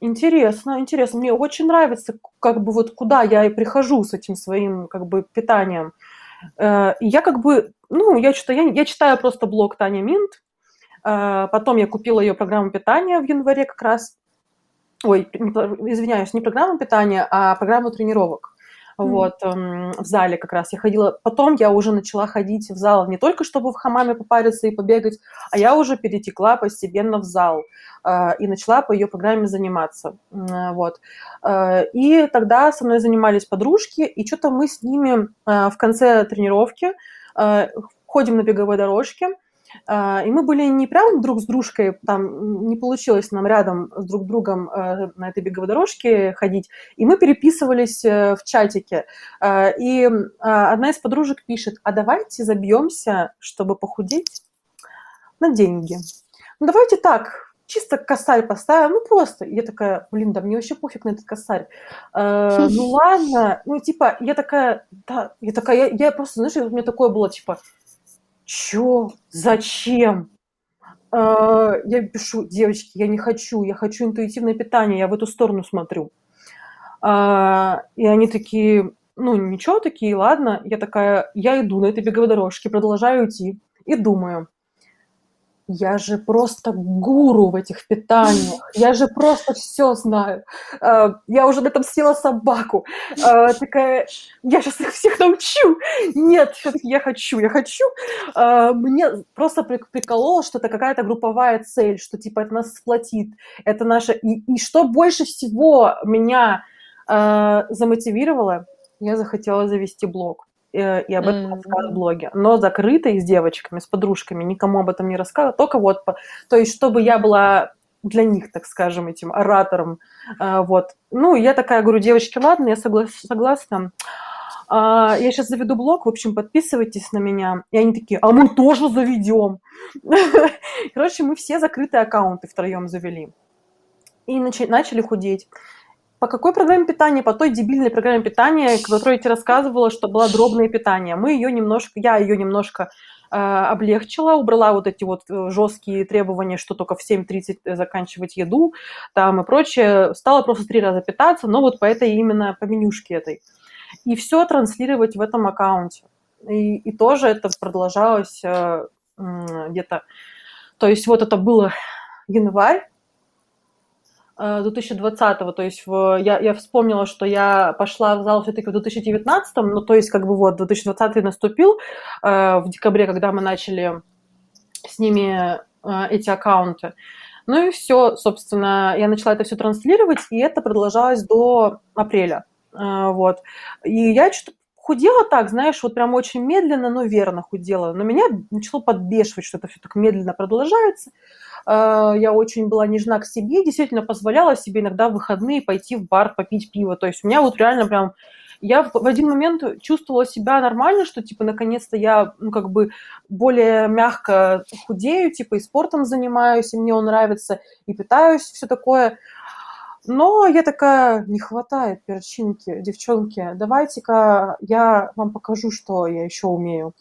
интересно, интересно. Мне очень нравится, как бы вот куда я и прихожу с этим своим как бы питанием. Э, и я как бы, ну, я, читаю, я, я читаю просто блог Таня Минт, а, потом я купила ее программу питания в январе как раз. Ой, извиняюсь, не программу питания, а программу тренировок. Mm. Вот, эм, в зале как раз я ходила. Потом я уже начала ходить в зал не только чтобы в хамаме попариться и побегать, а я уже перетекла постепенно в зал э, и начала по ее программе заниматься. Э, вот. Э, и тогда со мной занимались подружки, и что-то мы с ними э, в конце тренировки э, ходим на беговой дорожке, и мы были не прям друг с дружкой, там не получилось нам рядом с друг другом э, на этой беговой дорожке ходить, и мы переписывались э, в чатике. А, и а, одна из подружек пишет, а давайте забьемся, чтобы похудеть на деньги. Ну давайте так, чисто косарь поставим, ну просто. Я такая, блин, да мне вообще пофиг на этот косарь. Э, ну ладно, ну типа, я такая, да, я такая, я, я просто, знаешь, у меня такое было, типа, Чё? Зачем? А, я пишу, девочки, я не хочу, я хочу интуитивное питание, я в эту сторону смотрю. А, и они такие, ну, ничего, такие, ладно. Я такая, я иду на этой беговой дорожке, продолжаю идти и думаю, я же просто гуру в этих питаниях, я же просто все знаю. А, я уже на этом съела собаку. А, такая, я сейчас их всех научу. Нет, все-таки я хочу, я хочу. А, мне просто прикололо, что это какая-то групповая цель, что типа это нас сплотит, это наше... И, и что больше всего меня замотивировало, я захотела завести блог. Э, и об этом mm-hmm. рассказывать в блоге. Но закрытый с девочками, с подружками, никому об этом не рассказывала, только вот, то есть, чтобы я была для них, так скажем, этим оратором, э, вот. Ну, я такая говорю, девочки, ладно, я согла- согласна. А, я сейчас заведу блог, в общем, подписывайтесь на меня. И они такие, а мы тоже заведем. Короче, мы все закрытые аккаунты втроем завели. И начали худеть. По какой программе питания? По той дебильной программе питания, которую я тебе рассказывала, что было дробное питание. Мы ее немножко, я ее немножко э, облегчила, убрала вот эти вот э, жесткие требования, что только в 7.30 заканчивать еду там и прочее. Стала просто три раза питаться, но вот по этой именно, по менюшке этой. И все транслировать в этом аккаунте. И, и тоже это продолжалось э, где-то... То есть вот это было январь, 2020, э, то есть в, я, я вспомнила, что я пошла в зал все-таки в 2019, ну то есть как бы вот 2020 наступил э, в декабре, когда мы начали с ними э, эти аккаунты. Ну и все, собственно, я начала это все транслировать, и это продолжалось до апреля. Э, вот. И я что-то худела так, знаешь, вот прям очень медленно, но верно худела. Но меня начало подбешивать, что это все так медленно продолжается. Э, я очень была нежна к себе, действительно позволяла себе иногда в выходные пойти в бар попить пиво. То есть у меня вот реально прям я в один момент чувствовала себя нормально, что, типа, наконец-то я, ну, как бы более мягко худею, типа, и спортом занимаюсь, и мне он нравится, и питаюсь, все такое. Но я такая, не хватает перчинки, девчонки, давайте-ка я вам покажу, что я еще умею.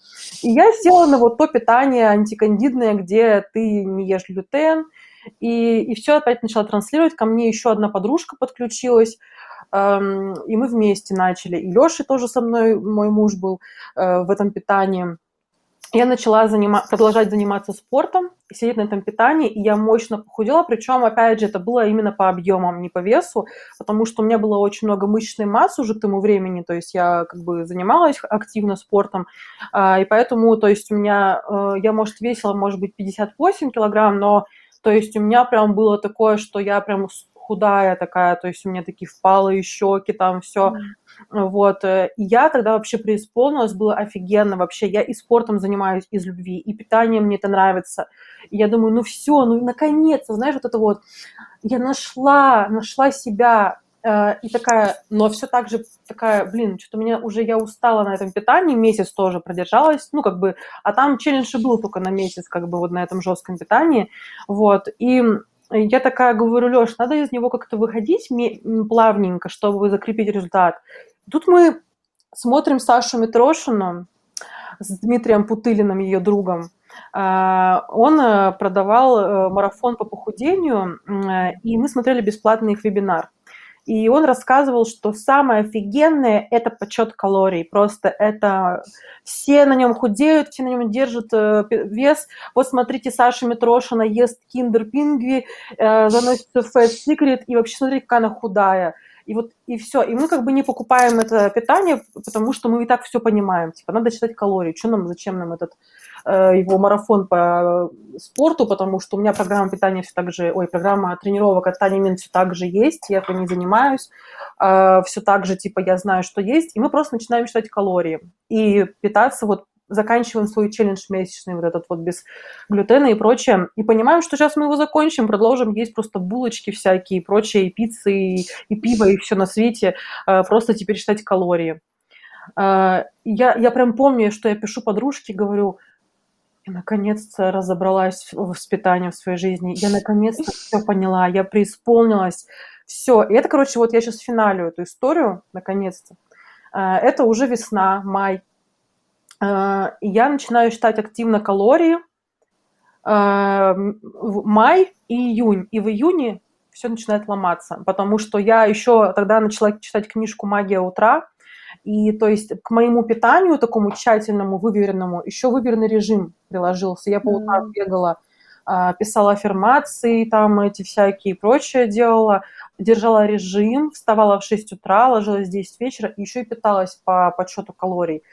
И я села на вот то питание антикандидное, где ты не ешь глютен, и, и все опять начала транслировать. Ко мне еще одна подружка подключилась, эм, и мы вместе начали. И Леша тоже со мной, мой муж был э, в этом питании я начала занима- продолжать заниматься спортом, сидеть на этом питании, и я мощно похудела, причем, опять же, это было именно по объемам, не по весу, потому что у меня было очень много мышечной массы уже к тому времени, то есть я как бы занималась активно спортом, а, и поэтому, то есть у меня, э, я, может, весила, может быть, 58 килограмм, но то есть у меня прям было такое, что я прям худая такая, то есть у меня такие впалые щеки, там все. Mm. Вот. Э, и я тогда вообще преисполнилась, было офигенно вообще. Я и спортом занимаюсь из любви, и питанием мне это нравится. И я думаю, ну все, ну наконец-то, знаешь, вот это вот, я нашла, нашла себя, э, и такая, но все так же такая, блин, что-то меня уже, я устала на этом питании, месяц тоже продержалась, ну, как бы, а там челлендж был только на месяц, как бы, вот на этом жестком питании, вот, и я такая говорю, Леш, надо из него как-то выходить плавненько, чтобы закрепить результат. Тут мы смотрим Сашу Митрошину с Дмитрием Путылиным, ее другом. А, он э, продавал э, марафон по похудению, и мы смотрели бесплатный их вебинар. И он рассказывал, что самое офигенное – это подсчет калорий. Просто это все на нем худеют, все на нем держат э, вес. Вот смотрите, Саша Митрошина ест киндер пингви, э, заносится в Fat Secret, и вообще смотрите, какая она худая. И вот и все. И мы как бы не покупаем это питание, потому что мы и так все понимаем. Типа, надо считать калории. Что нам, зачем нам этот его марафон по спорту, потому что у меня программа питания все так же, ой, программа тренировок от Тани Мин все так же есть, я по ней занимаюсь, э, все так же, типа, я знаю, что есть, и мы просто начинаем считать калории и питаться вот заканчиваем свой челлендж месячный, вот этот вот без глютена и прочее, и понимаем, что сейчас мы его закончим, продолжим есть просто булочки всякие и прочее, и пиццы, и, и пиво, и все на свете, э, просто теперь считать калории. Я, я прям помню, что я пишу подружке, говорю, наконец-то разобралась в воспитании в своей жизни. Я наконец-то все поняла, я преисполнилась. Все. И это, короче, вот я сейчас финалю эту историю, наконец-то. А, это уже весна, май. А, я начинаю считать активно калории. А, май и июнь. И в июне все начинает ломаться, потому что я еще тогда начала читать книжку «Магия утра», и то есть к моему питанию такому тщательному, выверенному, еще выверенный режим приложился. Я по утрам mm. бегала, а, писала аффирмации, там эти всякие прочее делала, держала режим, вставала в 6 утра, ложилась в 10 вечера, и еще и питалась по подсчету калорий.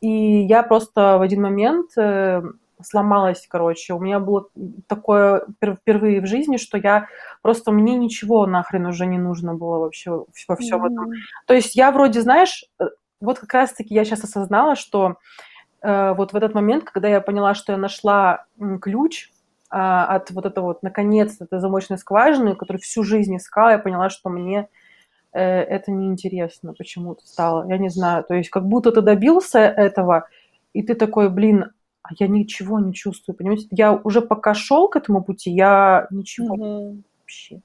И я просто в один момент э, сломалась, короче. У меня было такое впервые в жизни, что я просто мне ничего нахрен уже не нужно было вообще во всем mm-hmm. этом. То есть я вроде, знаешь, э, вот как раз-таки я сейчас осознала, что э, вот в этот момент, когда я поняла, что я нашла ключ э, от вот этого вот, наконец, этой замочной скважины, которую всю жизнь искала, я поняла, что мне э, это неинтересно почему-то стало. Я не знаю, то есть как будто ты добился этого, и ты такой, блин, а я ничего не чувствую, понимаете? Я уже пока шел к этому пути, я ничего mm-hmm. вообще.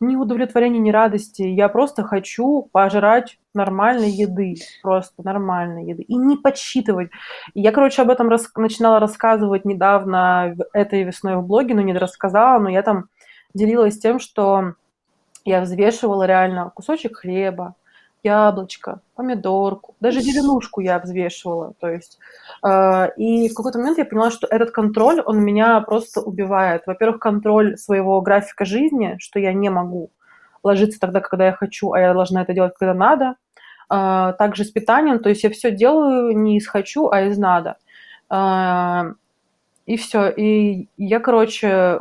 Ни удовлетворения, ни радости. Я просто хочу пожрать нормальной еды, просто нормальной еды. И не подсчитывать. Я, короче, об этом рас... начинала рассказывать недавно этой весной в блоге, но не рассказала, но я там делилась тем, что я взвешивала реально кусочек хлеба, яблочко, помидорку, даже зеленушку я взвешивала. То есть, э, и в какой-то момент я поняла, что этот контроль, он меня просто убивает. Во-первых, контроль своего графика жизни, что я не могу ложиться тогда, когда я хочу, а я должна это делать, когда надо. Э, также с питанием, то есть я все делаю не из хочу, а из надо. Э, и все. И я, короче,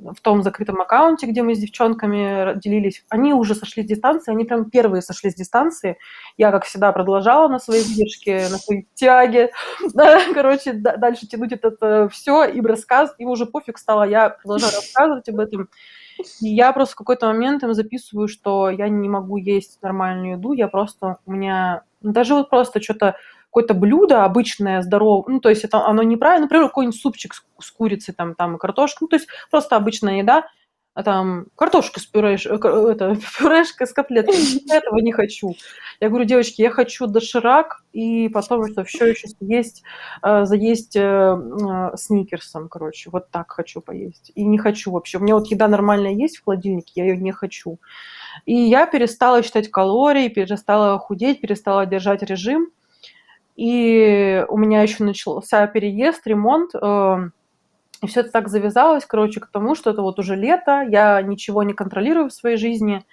в том закрытом аккаунте, где мы с девчонками делились, они уже сошли с дистанции, они прям первые сошли с дистанции. Я, как всегда, продолжала на своей выдержке, на своей тяге, короче, дальше тянуть это все, им рассказ, им уже пофиг стало, я продолжаю рассказывать об этом. И я просто в какой-то момент им записываю, что я не могу есть нормальную еду, я просто, у меня, ну, даже вот просто что-то какое-то блюдо обычное, здоровое, ну, то есть это оно неправильно, например, какой-нибудь супчик с, с курицей, там, там, картошкой, ну, то есть просто обычная еда, а там картошка с пюреш, э, это, пюрешка с котлеткой. Я этого не хочу. Я говорю, девочки, я хочу доширак и потом что все еще съесть, э, заесть э, сникерсом, короче. Вот так хочу поесть. И не хочу вообще. У меня вот еда нормальная есть в холодильнике, я ее не хочу. И я перестала считать калории, перестала худеть, перестала держать режим. И у меня еще начался переезд, ремонт. Э, и все это так завязалось, короче, к тому, что это вот уже лето, я ничего не контролирую в своей жизни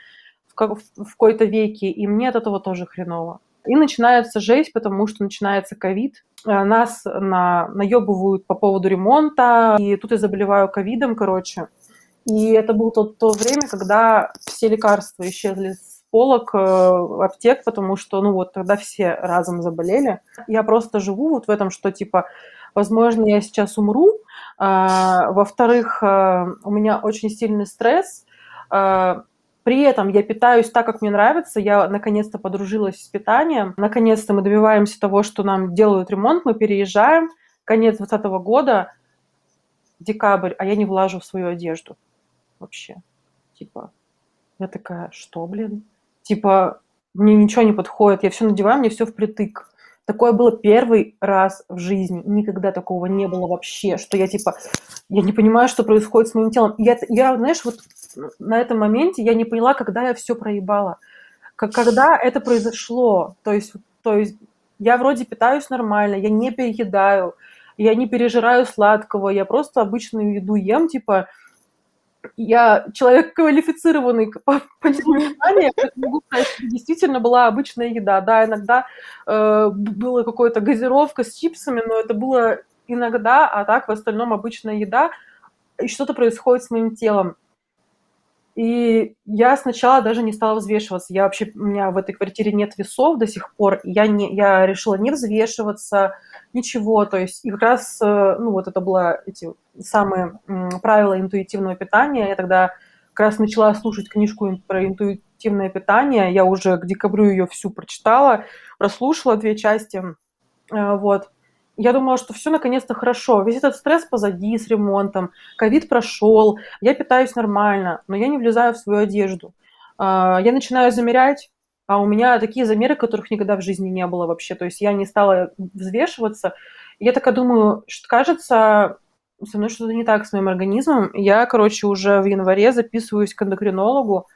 в, как, в какой-то веке, и мне от этого тоже хреново. И начинается жесть, потому что начинается ковид. Э, нас на, наебывают по поводу ремонта, и тут я заболеваю ковидом, короче. И это было то, то время, когда все лекарства исчезли полок, э, аптек, потому что, ну вот, тогда все разом заболели. Я просто живу вот в этом, что, типа, возможно, я сейчас умру. А, во-вторых, а, у меня очень сильный стресс. А, при этом я питаюсь так, как мне нравится. Я наконец-то подружилась с питанием. Наконец-то мы добиваемся того, что нам делают ремонт, мы переезжаем. Конец 2020 года, декабрь, а я не влажу в свою одежду вообще. Типа, я такая, что, блин? Типа, мне ничего не подходит, я все надеваю, мне все впритык. Такое было первый раз в жизни. Никогда такого не было вообще, что я типа, я не понимаю, что происходит с моим телом. Я, я знаешь, вот на этом моменте я не поняла, когда я все проебала. Как, когда это произошло. То есть, то есть я вроде питаюсь нормально, я не переедаю, я не пережираю сладкого, я просто обычную еду ем, типа, я человек квалифицированный по пониманию могу сказать, что действительно была обычная еда. Да, иногда э, была какая-то газировка с чипсами, но это было иногда, а так в остальном обычная еда. И что-то происходит с моим телом. И я сначала даже не стала взвешиваться. Я вообще, у меня в этой квартире нет весов до сих пор. Я, не, я решила не взвешиваться, ничего. То есть, и как раз, э, ну, вот это было эти самые правила интуитивного питания. Я тогда как раз начала слушать книжку про интуитивное питание. Я уже к декабрю ее всю прочитала, прослушала две части. Э, вот. Я думала, что все наконец-то хорошо. Весь этот стресс позади с ремонтом, ковид прошел, я питаюсь нормально, но я не влезаю в свою одежду. А, я начинаю замерять, а у меня такие замеры, которых никогда в жизни не было вообще. То есть я не стала взвешиваться. Я такая думаю, что кажется, со мной что-то не так с моим организмом. Я, короче, уже в январе записываюсь к эндокринологу,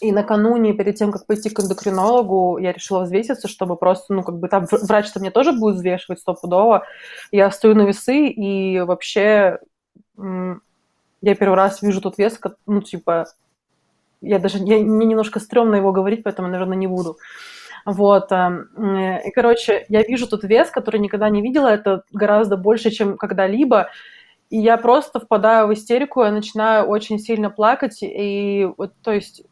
и накануне, перед тем, как пойти к эндокринологу, я решила взвеситься, чтобы просто, ну, как бы там врач-то мне тоже будет взвешивать стопудово. Я стою на весы, и вообще я первый раз вижу тот вес, ну, типа, я даже, я, мне немножко стрёмно его говорить, поэтому, наверное, не буду. Вот. Э, и, короче, я вижу тот вес, который никогда не видела, это гораздо больше, чем когда-либо. И я просто впадаю в истерику, я начинаю очень сильно плакать, и вот, то есть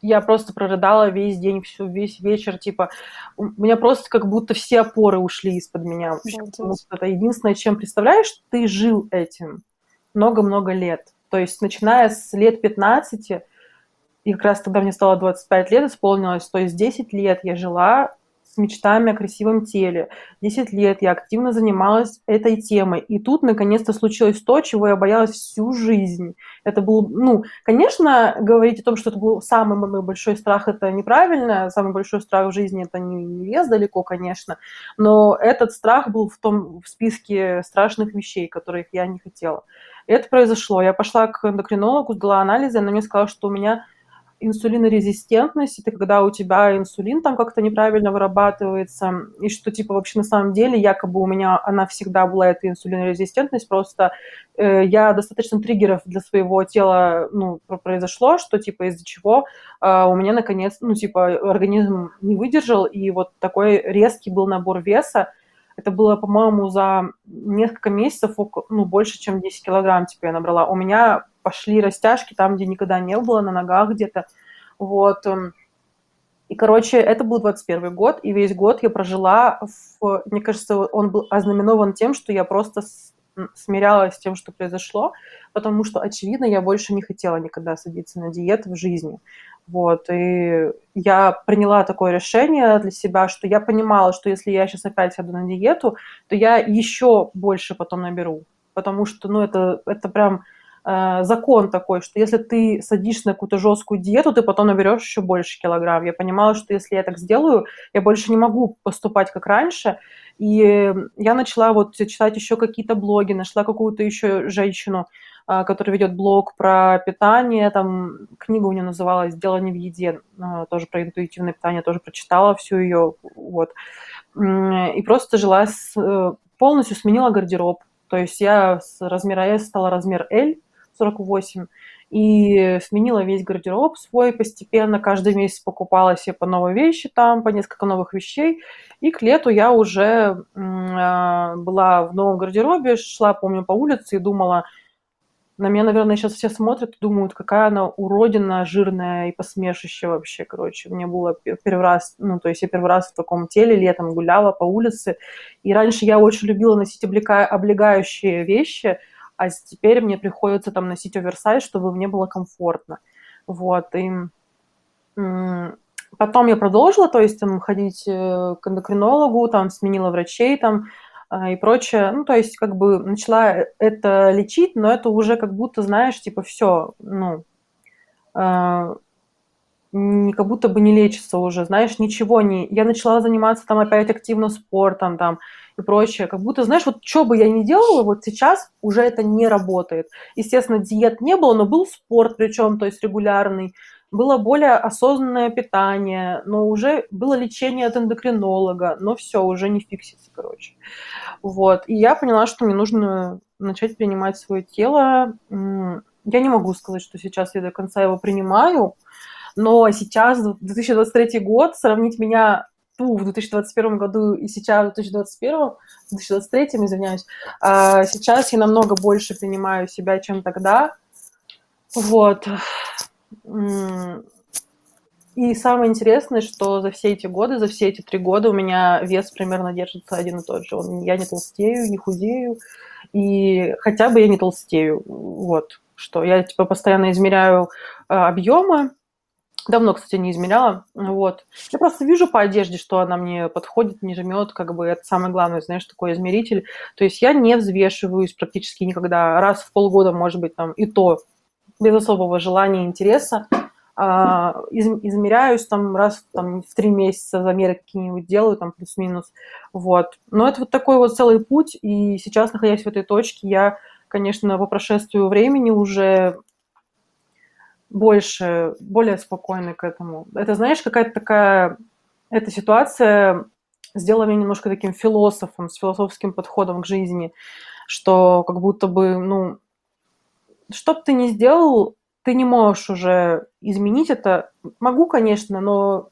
я просто прорыдала весь день, всю, весь вечер, типа, у меня просто как будто все опоры ушли из-под меня. Вообще, потому что это единственное, чем, представляешь, ты жил этим много-много лет. То есть, начиная с лет 15, и как раз тогда мне стало 25 лет, исполнилось, то есть 10 лет я жила мечтами о красивом теле. 10 лет я активно занималась этой темой. И тут, наконец-то, случилось то, чего я боялась всю жизнь. Это был, ну, конечно, говорить о том, что это был самый мой большой страх, это неправильно. Самый большой страх в жизни – это не, вес далеко, конечно. Но этот страх был в том в списке страшных вещей, которых я не хотела. Это произошло. Я пошла к эндокринологу, сдала анализы, она мне сказала, что у меня инсулинорезистентность, это когда у тебя инсулин там как-то неправильно вырабатывается, и что, типа, вообще на самом деле, якобы у меня она всегда была, эта инсулинорезистентность, просто э, я достаточно триггеров для своего тела, ну, произошло, что, типа, из-за чего э, у меня, наконец, ну, типа, организм не выдержал, и вот такой резкий был набор веса, это было, по-моему, за несколько месяцев, ну, больше, чем 10 килограмм, типа, я набрала. У меня пошли растяжки там, где никогда не было, на ногах где-то. Вот. Эм. И, короче, это был 21 год, и весь год я прожила, в, мне кажется, он был ознаменован тем, что я просто смирялась с тем, что произошло, потому что, очевидно, я больше не хотела никогда садиться на диету в жизни. Вот, и я приняла такое решение для себя, что я понимала, что если я сейчас опять сяду на диету, то я еще больше потом наберу, потому что, ну, это, это прям закон такой, что если ты садишься на какую-то жесткую диету, ты потом наберешь еще больше килограмм. Я понимала, что если я так сделаю, я больше не могу поступать как раньше, и я начала вот читать еще какие-то блоги, нашла какую-то еще женщину, а, который ведет блог про питание, там книга у нее называлась «Дело не в еде», а, тоже про интуитивное питание, тоже прочитала всю ее, вот. И просто жила, э, полностью сменила гардероб, то есть я с размера S стала размер L, 48, и сменила весь гардероб свой постепенно, каждый месяц покупала себе по новой вещи там, по несколько новых вещей, и к лету я уже э, была в новом гардеробе, шла, помню, по улице и думала, на меня, наверное, сейчас все смотрят и думают, какая она уродина, жирная и посмешища вообще, короче. Мне было первый раз, ну, то есть я первый раз в таком теле летом гуляла по улице. И раньше я очень любила носить облега... облегающие вещи, а теперь мне приходится там носить оверсайз, чтобы мне было комфортно. Вот, и потом я продолжила, то есть там ходить э, к эндокринологу, там сменила врачей, там а, и прочее. Ну, то есть, как бы начала это лечить, но это уже как будто, знаешь, типа, все, ну, э, не, как будто бы не лечится уже, знаешь, ничего не... Я начала заниматься там опять активно спортом там и прочее, как будто, знаешь, вот что бы я ни делала, вот сейчас уже это не работает. Естественно, диет не было, но был спорт причем, то есть регулярный, было более осознанное питание, но уже было лечение от эндокринолога, но все, уже не фиксится, короче. Вот. И я поняла, что мне нужно начать принимать свое тело. Я не могу сказать, что сейчас я до конца его принимаю, но сейчас, 2023 год, сравнить меня ту в 2021 году и сейчас в 2021, в 2023, извиняюсь, а сейчас я намного больше принимаю себя, чем тогда. Вот. И самое интересное, что за все эти годы, за все эти три года у меня вес примерно держится один и тот же. Я не толстею, не худею, и хотя бы я не толстею. Вот, что я типа постоянно измеряю э, объемы, Давно, кстати, не измеряла. Вот. Я просто вижу по одежде, что она мне подходит, не жмет, как бы это самое главное, знаешь, такой измеритель. То есть я не взвешиваюсь практически никогда. Раз в полгода, может быть, там и то без особого желания интереса. А, из, измеряюсь там раз там, в три месяца, замеры какие-нибудь делаю, там плюс-минус. Вот. Но это вот такой вот целый путь, и сейчас, находясь в этой точке, я, конечно, по прошествию времени уже больше, более спокойны к этому. Это, знаешь, какая-то такая... Эта ситуация сделала меня немножко таким философом, с философским подходом к жизни, что как будто бы, ну, что бы ты ни сделал, ты не можешь уже изменить это. Могу, конечно, но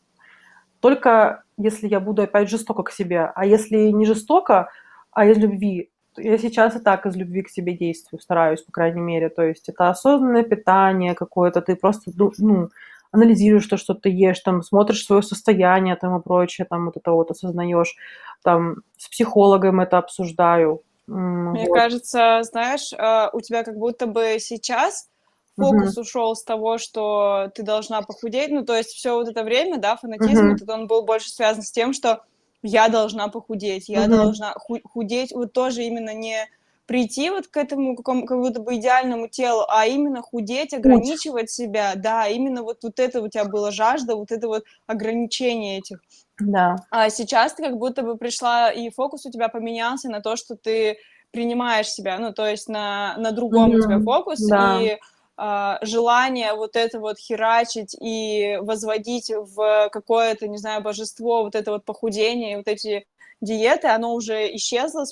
только если я буду опять жестоко к себе. А если не жестоко, а из любви, я сейчас и так из любви к себе действую, стараюсь, по крайней мере. То есть это осознанное питание какое-то, ты просто ну, анализируешь то, что ты ешь, там, смотришь свое состояние там, и прочее, там, вот это вот осознаешь. Там, с психологом это обсуждаю. Мне вот. кажется, знаешь, э, у тебя как будто бы сейчас фокус uh-huh. ушел с того, что ты должна похудеть. Ну, то есть все вот это время, да, фанатизм, uh-huh. этот он был больше связан с тем, что я должна похудеть, я uh-huh. должна худеть, вот тоже именно не прийти вот к этому какому, как будто бы идеальному телу, а именно худеть, ограничивать себя, да, именно вот, вот это у тебя была жажда, вот это вот ограничение этих. Да. А сейчас ты как будто бы пришла, и фокус у тебя поменялся на то, что ты принимаешь себя, ну, то есть на, на другом mm-hmm. у тебя фокус, да. и желание вот это вот херачить и возводить в какое-то, не знаю, божество, вот это вот похудение, вот эти диеты, оно уже исчезло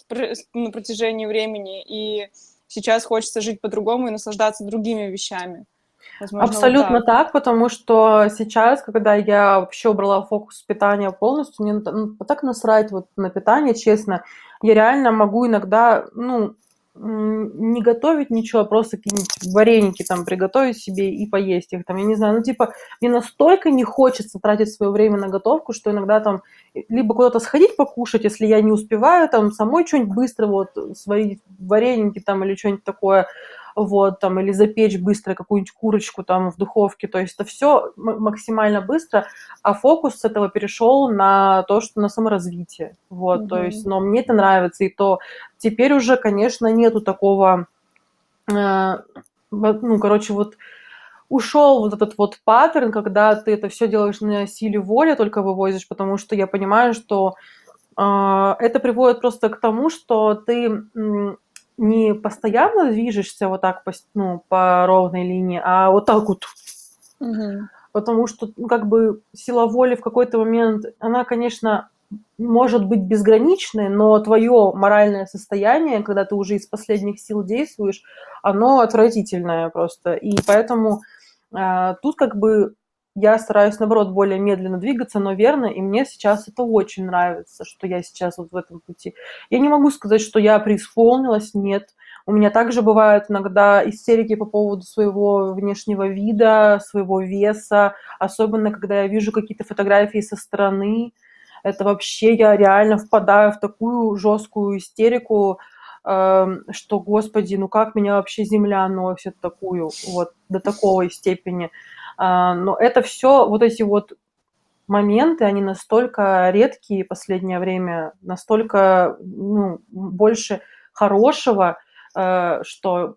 на протяжении времени, и сейчас хочется жить по-другому и наслаждаться другими вещами. Возможно, Абсолютно вот так. так, потому что сейчас, когда я вообще убрала фокус питания полностью, мне так насрать вот на питание, честно, я реально могу иногда, ну, не готовить ничего, а просто какие-нибудь вареники там приготовить себе и поесть их там, я не знаю, ну типа мне настолько не хочется тратить свое время на готовку, что иногда там либо куда-то сходить покушать, если я не успеваю, там самой что-нибудь быстро вот сварить вареники там или что-нибудь такое, вот, там, или запечь быстро какую-нибудь курочку там в духовке, то есть это все максимально быстро, а фокус с этого перешел на то, что на саморазвитие, вот, mm-hmm. то есть, но мне это нравится, и то теперь уже, конечно, нету такого, э, ну, короче, вот ушел вот этот вот паттерн, когда ты это все делаешь на силе воли, только вывозишь, потому что я понимаю, что э, это приводит просто к тому, что ты не постоянно движешься вот так по, ну, по ровной линии, а вот так вот. Угу. Потому что, ну, как бы, сила воли в какой-то момент, она, конечно, может быть безграничной, но твое моральное состояние, когда ты уже из последних сил действуешь, оно отвратительное просто. И поэтому э, тут как бы я стараюсь, наоборот, более медленно двигаться, но верно, и мне сейчас это очень нравится, что я сейчас вот в этом пути. Я не могу сказать, что я преисполнилась, нет. У меня также бывают иногда истерики по поводу своего внешнего вида, своего веса, особенно когда я вижу какие-то фотографии со стороны. Это вообще я реально впадаю в такую жесткую истерику, эм, что, господи, ну как меня вообще земля носит такую, вот, до такой степени. А, но это все, вот эти вот моменты, они настолько редкие в последнее время, настолько ну, больше хорошего, э, что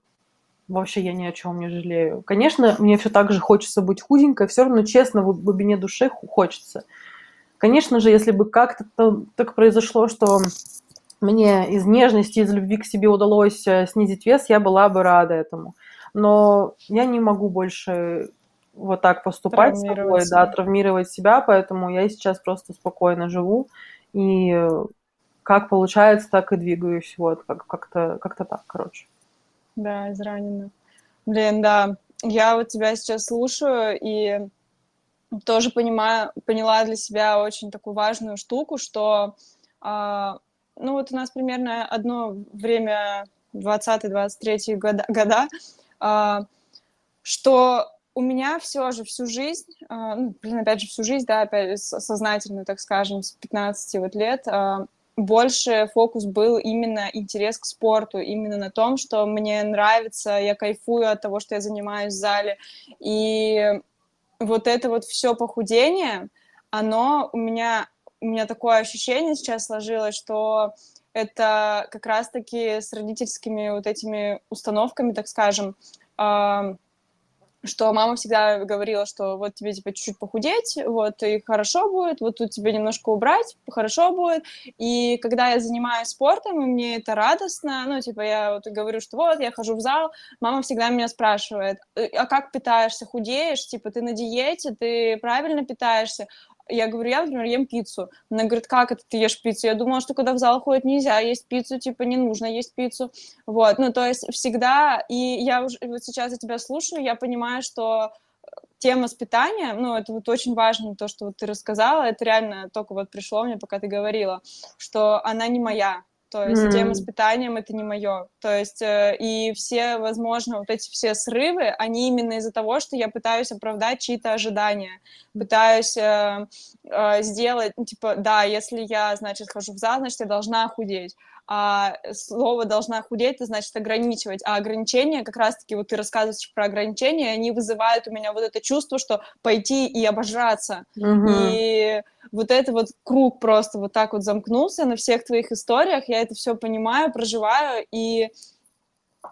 вообще я ни о чем не жалею. Конечно, мне все так же хочется быть худенькой, все равно честно в глубине души хочется. Конечно же, если бы как-то так произошло, что мне из нежности, из любви к себе удалось э, снизить вес, я была бы рада этому. Но я не могу больше вот так поступать с собой, себя. да, травмировать себя, поэтому я сейчас просто спокойно живу и как получается, так и двигаюсь, вот, как- как-то, как-то так, короче. Да, изранена. Блин, да. Я вот тебя сейчас слушаю и тоже понимаю, поняла для себя очень такую важную штуку, что, а, ну вот у нас примерно одно время, 20-23 года, года а, что у меня все же всю жизнь, э, ну, блин, опять же, всю жизнь, да, опять сознательную, так скажем, с 15 вот лет, э, больше фокус был именно интерес к спорту, именно на том, что мне нравится, я кайфую от того, что я занимаюсь в зале. И вот это вот все похудение, оно у меня, у меня такое ощущение сейчас сложилось, что это как раз-таки с родительскими вот этими установками, так скажем, э, что мама всегда говорила, что вот тебе типа чуть-чуть похудеть, вот и хорошо будет, вот тут тебе немножко убрать, хорошо будет. И когда я занимаюсь спортом, и мне это радостно, ну, типа я вот говорю, что вот я хожу в зал, мама всегда меня спрашивает, «Э, а как питаешься, худеешь, типа ты на диете, ты правильно питаешься? Я говорю, я, например, ем пиццу. Она говорит, как это ты ешь пиццу? Я думала, что когда в зал ходит, нельзя есть пиццу, типа не нужно есть пиццу. Вот, ну то есть всегда, и я уже вот сейчас я тебя слушаю, я понимаю, что тема с питанием, ну, это вот очень важно, то, что вот ты рассказала, это реально только вот пришло мне, пока ты говорила, что она не моя, то есть mm. тема с питанием это не мое. То есть э, и все, возможно, вот эти все срывы, они именно из-за того, что я пытаюсь оправдать чьи-то ожидания, пытаюсь э, э, сделать, ну, типа, да, если я, значит, хожу в зал, значит, я должна худеть а слово должна худеть, это значит ограничивать. А ограничения, как раз-таки вот ты рассказываешь про ограничения, они вызывают у меня вот это чувство, что пойти и обожраться. Угу. И вот это вот круг просто вот так вот замкнулся на всех твоих историях, я это все понимаю, проживаю, и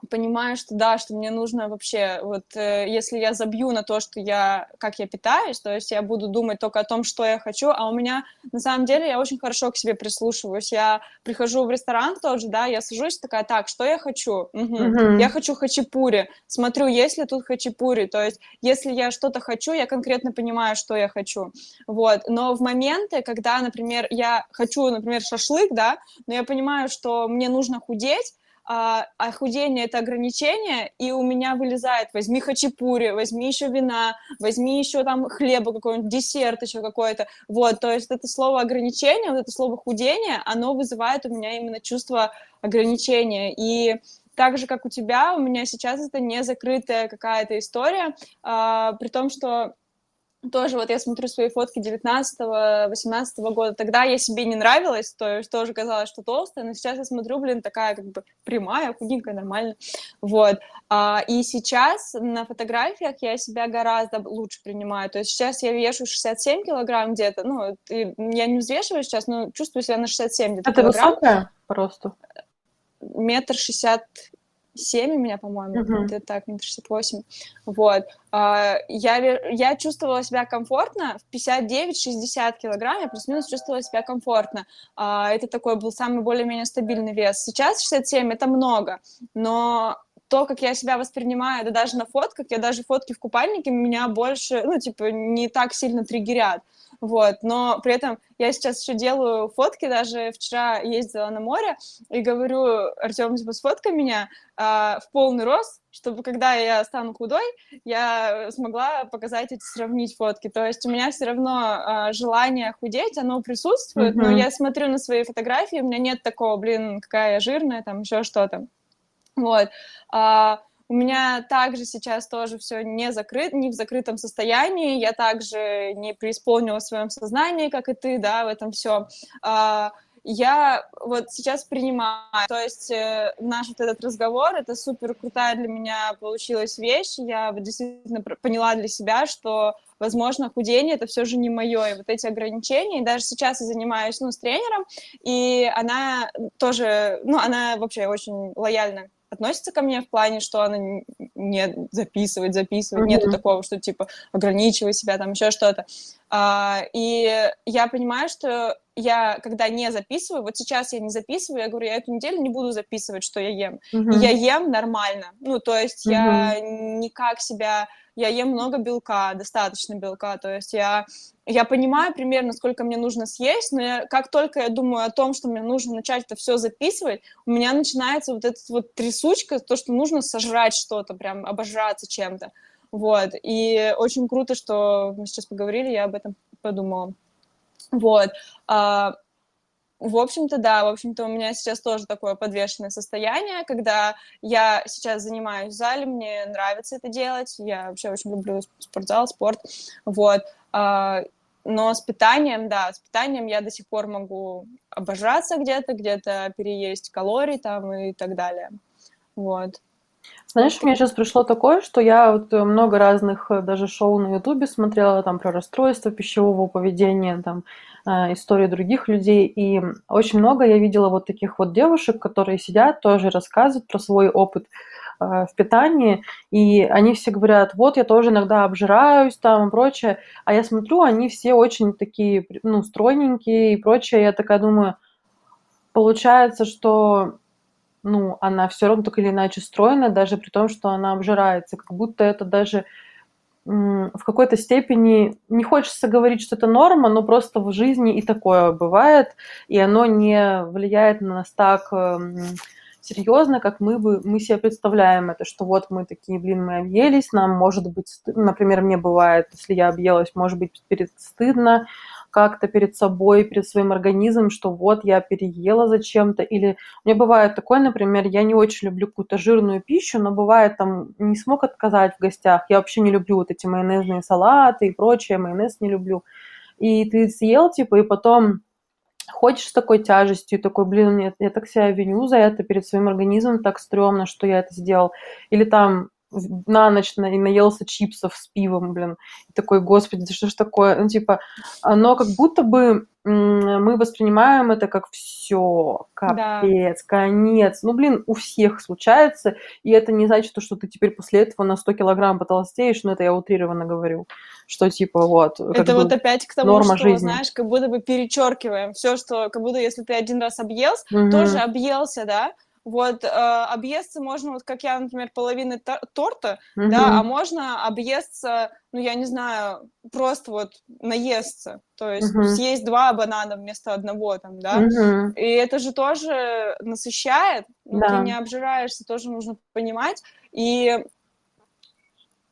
понимаю, что да, что мне нужно вообще, вот э, если я забью на то, что я, как я питаюсь, то есть я буду думать только о том, что я хочу, а у меня, на самом деле, я очень хорошо к себе прислушиваюсь, я прихожу в ресторан тоже, да, я сажусь такая, так, что я хочу? Угу. Uh-huh. Я хочу хачапури, смотрю, есть ли тут хачапури, то есть если я что-то хочу, я конкретно понимаю, что я хочу, вот, но в моменты, когда, например, я хочу, например, шашлык, да, но я понимаю, что мне нужно худеть, а, а это ограничение, и у меня вылезает, возьми хачапури, возьми еще вина, возьми еще там хлеба какой-нибудь, десерт еще какой-то, вот, то есть это слово ограничение, вот это слово худение, оно вызывает у меня именно чувство ограничения, и так же, как у тебя, у меня сейчас это не закрытая какая-то история, а, при том, что тоже вот я смотрю свои фотки 19-18 года, тогда я себе не нравилась, то есть тоже казалось, что толстая, но сейчас я смотрю, блин, такая как бы прямая, худенькая, нормально, вот. А, и сейчас на фотографиях я себя гораздо лучше принимаю, то есть сейчас я вешу 67 килограмм где-то, ну, я не взвешиваю сейчас, но чувствую себя на 67 где-то А ты высокая просто? Метр шестьдесят 7 у меня, по-моему, uh-huh. где-то так, метр шестьдесят восемь. Вот. А, я, я чувствовала себя комфортно в 59-60 килограмм, я плюс-минус чувствовала себя комфортно. А, это такой был самый более-менее стабильный вес. Сейчас 67 — это много, но то, как я себя воспринимаю, да даже на фотках, я даже фотки в купальнике меня больше, ну, типа, не так сильно триггерят вот, но при этом я сейчас еще делаю фотки, даже вчера ездила на море и говорю, Артем, типа, сфоткай меня а, в полный рост, чтобы когда я стану худой, я смогла показать эти, сравнить фотки. То есть у меня все равно а, желание худеть, оно присутствует, mm-hmm. но я смотрю на свои фотографии, у меня нет такого, блин, какая я жирная, там еще что-то. Вот. А, у меня также сейчас тоже все не закрыт, не в закрытом состоянии, я также не преисполнила в своем сознании, как и ты, да, в этом все. А, я вот сейчас принимаю, то есть э, наш вот этот разговор, это супер крутая для меня получилась вещь, я действительно поняла для себя, что, возможно, худение это все же не мое, и вот эти ограничения, и даже сейчас я занимаюсь, ну, с тренером, и она тоже, ну, она вообще очень лояльна относится ко мне в плане, что она не записывает, записывает, mm-hmm. нету такого, что типа ограничивай себя, там еще что-то. А, и я понимаю, что я, когда не записываю, вот сейчас я не записываю, я говорю, я эту неделю не буду записывать, что я ем. Mm-hmm. я ем нормально. Ну, то есть mm-hmm. я никак себя я ем много белка, достаточно белка, то есть я, я понимаю примерно, сколько мне нужно съесть, но я, как только я думаю о том, что мне нужно начать это все записывать, у меня начинается вот эта вот трясучка, то, что нужно сожрать что-то, прям обожраться чем-то, вот, и очень круто, что мы сейчас поговорили, я об этом подумала. Вот. А, в общем-то, да, в общем-то, у меня сейчас тоже такое подвешенное состояние, когда я сейчас занимаюсь в зале, мне нравится это делать, я вообще очень люблю спортзал, спорт, вот, а, но с питанием, да, с питанием я до сих пор могу обожраться где-то, где-то переесть калорий там и так далее, вот. Знаешь, у меня сейчас пришло такое, что я вот много разных э, даже шоу на Ютубе смотрела там про расстройство пищевого поведения, там Э, истории других людей. И очень много я видела вот таких вот девушек, которые сидят, тоже рассказывают про свой опыт э, в питании, и они все говорят, вот я тоже иногда обжираюсь там и прочее, а я смотрю, они все очень такие, ну, стройненькие и прочее, я такая думаю, получается, что ну, она все равно так или иначе стройная, даже при том, что она обжирается, как будто это даже в какой-то степени не хочется говорить, что это норма, но просто в жизни и такое бывает, и оно не влияет на нас так эм, серьезно, как мы бы мы себе представляем это, что вот мы такие, блин, мы объелись, нам может быть, например, мне бывает, если я объелась, может быть перед стыдно, как-то перед собой, перед своим организмом, что вот я переела зачем-то. Или мне бывает такое, например, я не очень люблю какую-то жирную пищу, но бывает там не смог отказать в гостях. Я вообще не люблю вот эти майонезные салаты и прочее, майонез не люблю. И ты съел, типа, и потом ходишь с такой тяжестью, такой, блин, нет, я так себя виню за это перед своим организмом, так стрёмно, что я это сделал. Или там на ночь на, и наелся чипсов с пивом, блин. И такой, господи, да что ж такое? Ну, типа, но как будто бы мы воспринимаем это как все, капец, да. конец. Ну, блин, у всех случается, и это не значит, что ты теперь после этого на 100 килограмм потолстеешь, но это я утрированно говорю, что типа вот. Это вот опять к тому, норма что, жизни. знаешь, как будто бы перечеркиваем все, что, как будто если ты один раз объелся, угу. тоже объелся, да, вот э, объесться можно, вот как я, например, половины торта, mm-hmm. да, а можно объесться, ну, я не знаю, просто вот наесться, то есть mm-hmm. съесть два банана вместо одного там, да, mm-hmm. и это же тоже насыщает, но да. ты не обжираешься, тоже нужно понимать, и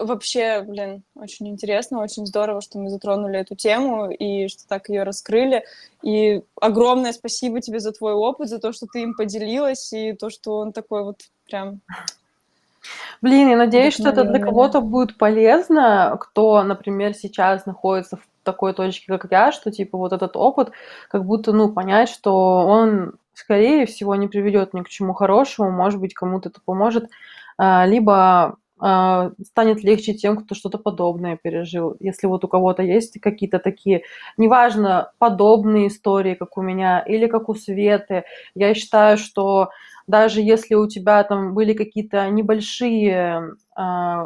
вообще, блин, очень интересно, очень здорово, что мы затронули эту тему и что так ее раскрыли. И огромное спасибо тебе за твой опыт, за то, что ты им поделилась, и то, что он такой вот прям Блин, я надеюсь, что это для кого-то будет полезно, кто, например, сейчас находится в такой точке, как я, что типа вот этот опыт, как будто, ну, понять, что он, скорее всего, не приведет ни к чему хорошему, может быть, кому-то это поможет, а, либо станет легче тем, кто что-то подобное пережил. Если вот у кого-то есть какие-то такие, неважно, подобные истории, как у меня, или как у Светы, я считаю, что даже если у тебя там были какие-то небольшие э,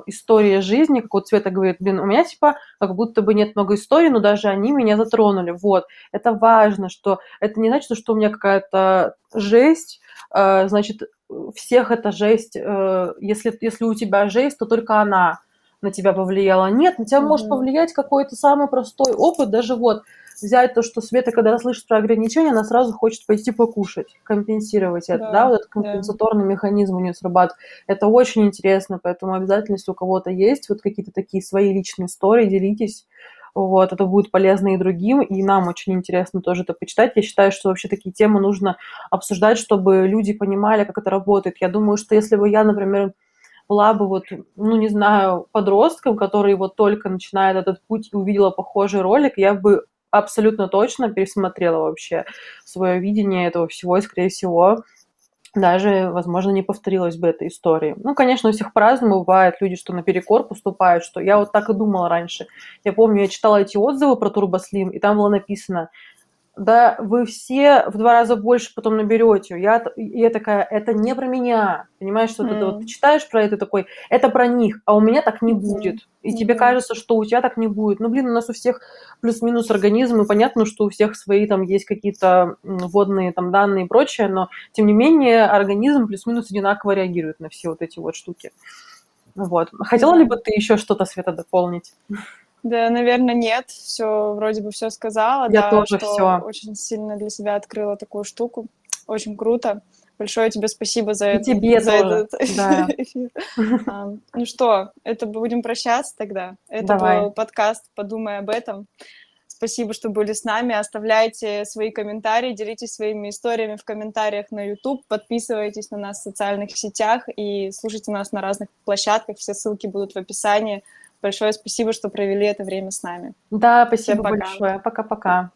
истории жизни, как вот Света говорит, блин, у меня типа как будто бы нет много историй, но даже они меня затронули. Вот, это важно, что это не значит, что у меня какая-то жесть, э, значит, всех эта жесть, э, если, если у тебя жесть, то только она на тебя повлияла. Нет, на тебя mm-hmm. может повлиять какой-то самый простой опыт, даже вот взять то, что Света, когда слышит про ограничения, она сразу хочет пойти покушать, компенсировать это, да, да вот этот компенсаторный да. механизм у нее срабатывает. Это очень интересно, поэтому обязательно, если у кого-то есть вот какие-то такие свои личные истории, делитесь, вот, это будет полезно и другим, и нам очень интересно тоже это почитать. Я считаю, что вообще такие темы нужно обсуждать, чтобы люди понимали, как это работает. Я думаю, что если бы я, например, была бы вот, ну, не знаю, подростком, который вот только начинает этот путь и увидела похожий ролик, я бы абсолютно точно пересмотрела вообще свое видение этого всего, и, скорее всего, даже, возможно, не повторилась бы эта история. Ну, конечно, у всех по-разному бывает. Люди, что наперекор поступают, что я вот так и думала раньше. Я помню, я читала эти отзывы про Турбослим, и там было написано – да вы все в два раза больше потом наберете. Я, я такая, это не про меня. Понимаешь, что mm. ты вот читаешь про это такой, это про них, а у меня так не будет. И mm. тебе кажется, что у тебя так не будет. Ну, блин, у нас у всех плюс-минус организм, и понятно, что у всех свои там есть какие-то водные там данные и прочее, но тем не менее организм плюс-минус одинаково реагирует на все вот эти вот штуки. Вот. Хотела ли бы ты еще что-то, Света, дополнить? Да, наверное, нет. Все, вроде бы все сказала. Я да, тоже все. Очень сильно для себя открыла такую штуку. Очень круто. Большое тебе спасибо за, это, тебе за тоже. этот да. эфир. А, ну что, это будем прощаться тогда. Это Давай. был подкаст «Подумай об этом». Спасибо, что были с нами. Оставляйте свои комментарии, делитесь своими историями в комментариях на YouTube, подписывайтесь на нас в социальных сетях и слушайте нас на разных площадках. Все ссылки будут в описании. Большое спасибо, что провели это время с нами. Да, спасибо Всем пока. большое. Пока-пока.